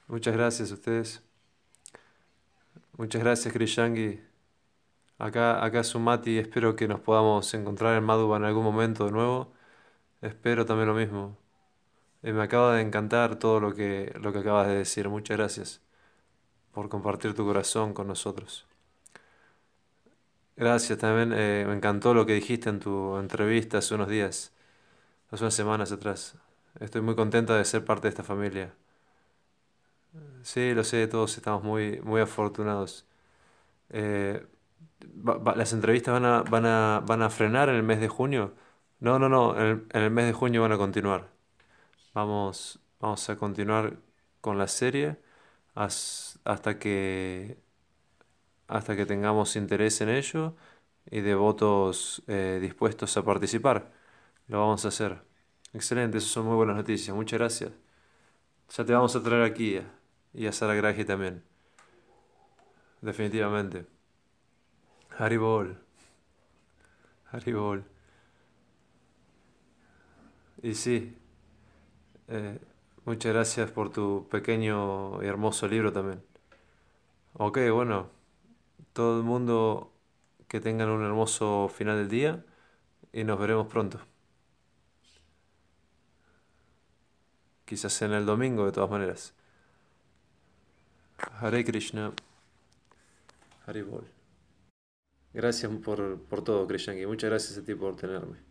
Muchas gracias a ustedes. Muchas gracias Krishangi. Acá, acá Sumati, espero que nos podamos encontrar en Madhuba en algún momento de nuevo. Espero también lo mismo. Eh, me acaba de encantar todo lo que, lo que acabas de decir. Muchas gracias por compartir tu corazón con nosotros. Gracias también. eh, me encantó lo que dijiste en tu entrevista hace unos días, hace unas semanas atrás. Estoy muy contenta de ser parte de esta familia. Sí, lo sé, todos estamos muy, muy afortunados. Eh, ¿las entrevistas van a, van a, van a frenar en el mes de junio? No, no, no, en el, mes de junio van a continuar. Vamos, vamos a continuar con la serie has- hasta que, hasta que tengamos interés en ello y devotos eh, dispuestos a participar. Lo vamos a hacer. Excelente, esas son muy buenas noticias. Muchas gracias. Ya te vamos a traer aquí eh, y a Sara Graji también. Definitivamente. Haribol. Haribol. Y sí, eh, muchas gracias por tu pequeño y hermoso libro también. Ok, bueno, todo el mundo que tengan un hermoso final del día y nos veremos pronto. Quizás en el domingo de todas maneras. Hare Krishna. Haribol. Gracias por, por todo, Krishangi. Muchas gracias a ti por tenerme.